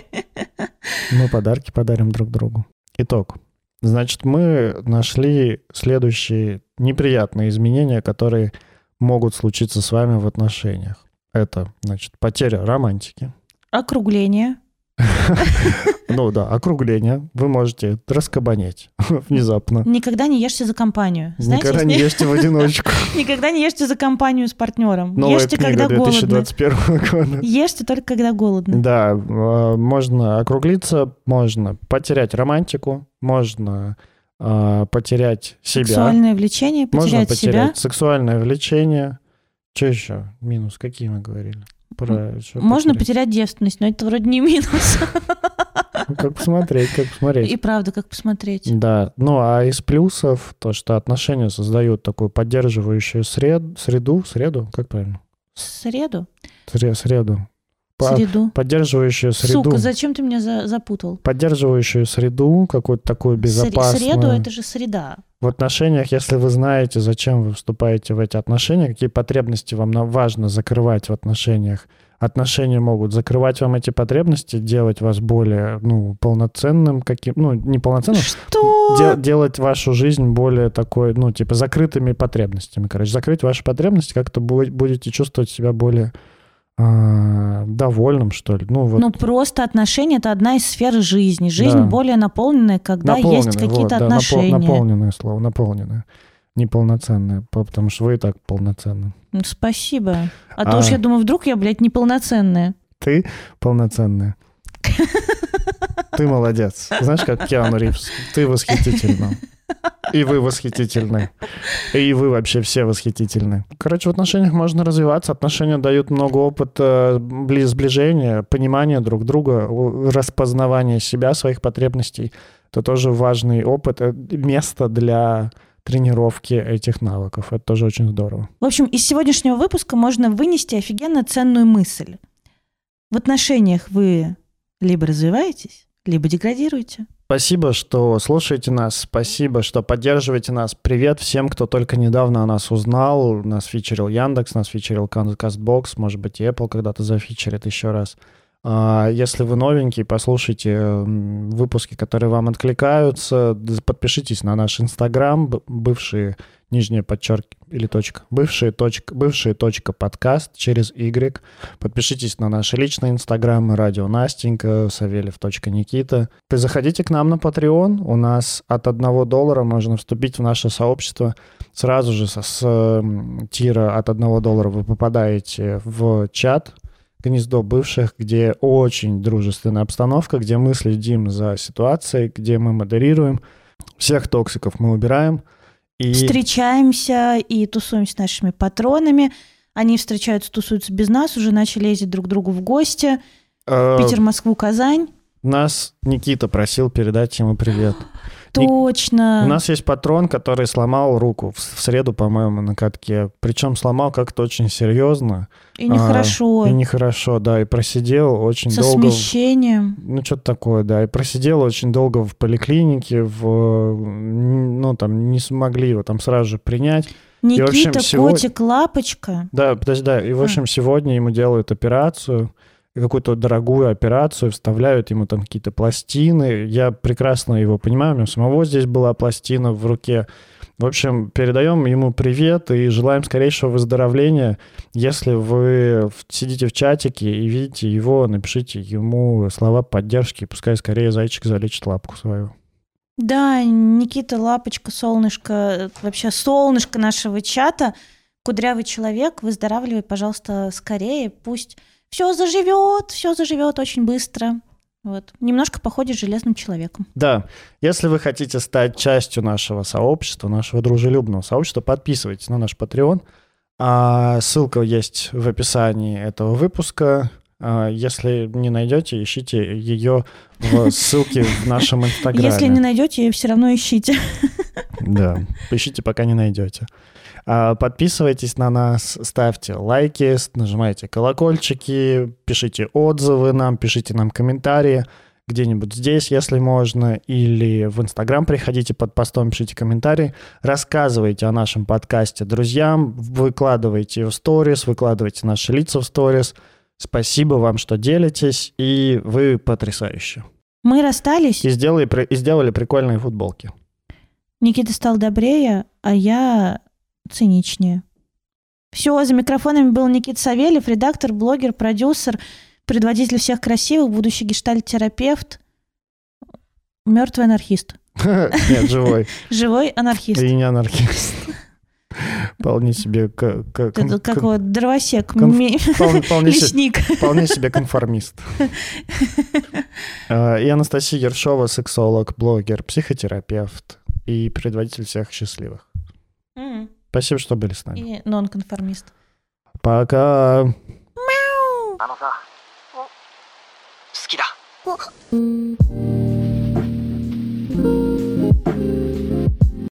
Мы подарки подарим друг другу. Итог. Значит, мы нашли следующие неприятные изменения, которые могут случиться с вами в отношениях. Это, значит, потеря романтики.
Округление.
Ну да, округление. Вы можете раскабанеть внезапно.
Никогда не ешьте за компанию. Знаете,
Никогда не ешьте в одиночку.
Никогда не ешьте за компанию с партнером.
Новая
ешьте,
книга
когда голодны.
2021 года.
Ешьте только когда голодны.
Да, э, можно округлиться, можно потерять романтику, можно э, потерять себя,
Сексуальное влечение,
можно
потерять,
потерять
себя.
сексуальное влечение. Что еще? Минус, какие мы говорили? Про
Можно
потерять?
потерять девственность, но это вроде не минус.
Ну, Как посмотреть, как посмотреть.
И правда, как посмотреть.
Да, ну а из плюсов то, что отношения создают такую поддерживающую сред- среду, среду, как правильно?
Среду?
Сре- Среду. По-
Среду.
Поддерживающую среду.
Сука, зачем ты меня за- запутал?
Поддерживающую среду, какую-то такую безопасную.
Среду это же среда.
В отношениях, если вы знаете, зачем вы вступаете в эти отношения, какие потребности вам важно закрывать в отношениях, отношения могут закрывать вам эти потребности, делать вас более, ну, полноценным, каким, ну, не полноценным,
Что?
де- делать вашу жизнь более такой, ну, типа, закрытыми потребностями. Короче, закрыть ваши потребности, как-то бу- будете чувствовать себя более довольным, что ли. Ну, вот.
Ну, просто отношения — это одна из сфер жизни. Жизнь
Да.
более наполненная, когда есть
Наполненное,
какие-то
вот, да, напол-
отношения.
наполненное слово, наполненное. Неполноценное, по- потому что вы и так полноценны.
Ну, Спасибо. А, то
А.
уж я думаю, вдруг я, блядь, неполноценная.
Ты полноценная. Ты молодец. Знаешь, как Киану Ривз, ты восхитительна. И вы восхитительны. И вы вообще все восхитительны. Короче, в отношениях можно развиваться. Отношения дают много опыта бли- сближения, понимания друг друга, распознавания себя, своих потребностей. Это тоже важный опыт, э, место для тренировки этих навыков. Это тоже очень здорово.
В общем, из сегодняшнего выпуска можно вынести офигенно ценную мысль. В отношениях вы либо развиваетесь, либо деградируете.
Спасибо, что слушаете нас. Спасибо, что поддерживаете нас. Привет всем, кто только недавно о нас узнал. Нас фичерил Яндекс, нас фичерил Кастбокс, может быть, Apple когда-то зафичерит еще раз. А, Если вы новенький, послушайте выпуски, которые вам откликаются. Подпишитесь на наш Инстаграм, бывшие, нижнее подчерки, или точка, бывшие точка, бывшие точка подкаст через Y. Подпишитесь на наши личные инстаграмы, радио Настенька, Савельев.Никита. Ты заходите к нам на Patreon. У нас от 1 доллара можно вступить в наше сообщество. Сразу же с м, тира от 1 доллара вы попадаете в чат гнездо бывших, где очень дружественная обстановка, где мы следим за ситуацией, где мы модерируем. Всех токсиков мы убираем. И...
Встречаемся и тусуемся с нашими патронами. Они встречаются, тусуются без нас, уже начали ездить друг к другу в гости.
э,
Питер, Москву, Казань.
Нас Никита просил передать ему привет.
Точно.
У нас есть патрон, который сломал руку в, в среду, по-моему, на катке. Причем сломал как-то очень серьезно.
И нехорошо.
И нехорошо, да. И просидел очень
Со
долго. в-
смещением.
Ну, что-то такое, да. И просидел очень долго в поликлинике, в... Ну, там, не смогли его там сразу же принять.
Никита,
общем, сегодня-
котик, лапочка.
Да, подожди, да. И, в общем, сегодня ему делают операцию, какую-то дорогую операцию, вставляют ему там какие-то пластины. Я прекрасно его понимаю, у меня самого здесь была пластина в руке. В общем, передаем ему привет и желаем скорейшего выздоровления. Если вы сидите в чатике и видите его, напишите ему слова поддержки, пускай скорее зайчик залечит лапку свою.
Да, Никита Лапочка, солнышко, вообще солнышко нашего чата, кудрявый человек, выздоравливай, пожалуйста, скорее, пусть все заживет, все заживет очень быстро. Вот. Немножко походит железным человеком.
Да. Если вы хотите стать частью нашего сообщества, нашего дружелюбного сообщества, подписывайтесь на наш Patreon. А ссылка есть в описании этого выпуска. А если не найдете, ищите ее в ссылке в нашем инстаграме.
Если не найдете, все равно ищите.
Да, ищите, пока не найдете. А, подписывайтесь на нас, ставьте лайки, нажимайте колокольчики, пишите отзывы нам, пишите нам комментарии где-нибудь здесь, если можно, или в Инстаграм приходите под постом, пишите комментарии, рассказывайте о нашем подкасте друзьям, выкладывайте в сторис, выкладывайте наши лица в сторис. Спасибо вам, что делитесь, и вы потрясающие.
Мы расстались.
И сделали, и сделали прикольные футболки.
Никита стал добрее, а я циничнее. Все, за микрофонами был Никита Савельев, редактор, блогер, продюсер, предводитель всех красивых, будущий гештальт-терапевт, мертвый анархист.
Нет, живой.
Живой анархист.
И не анархист. Вполне себе...
Как вот дровосек, лесник.
Вполне себе конформист. А, и Анастасия Ершова, сексолог, блогер, психотерапевт и предводитель всех счастливых. Спасибо, что были с нами.
И нонконформист.
Пока.
Мяу.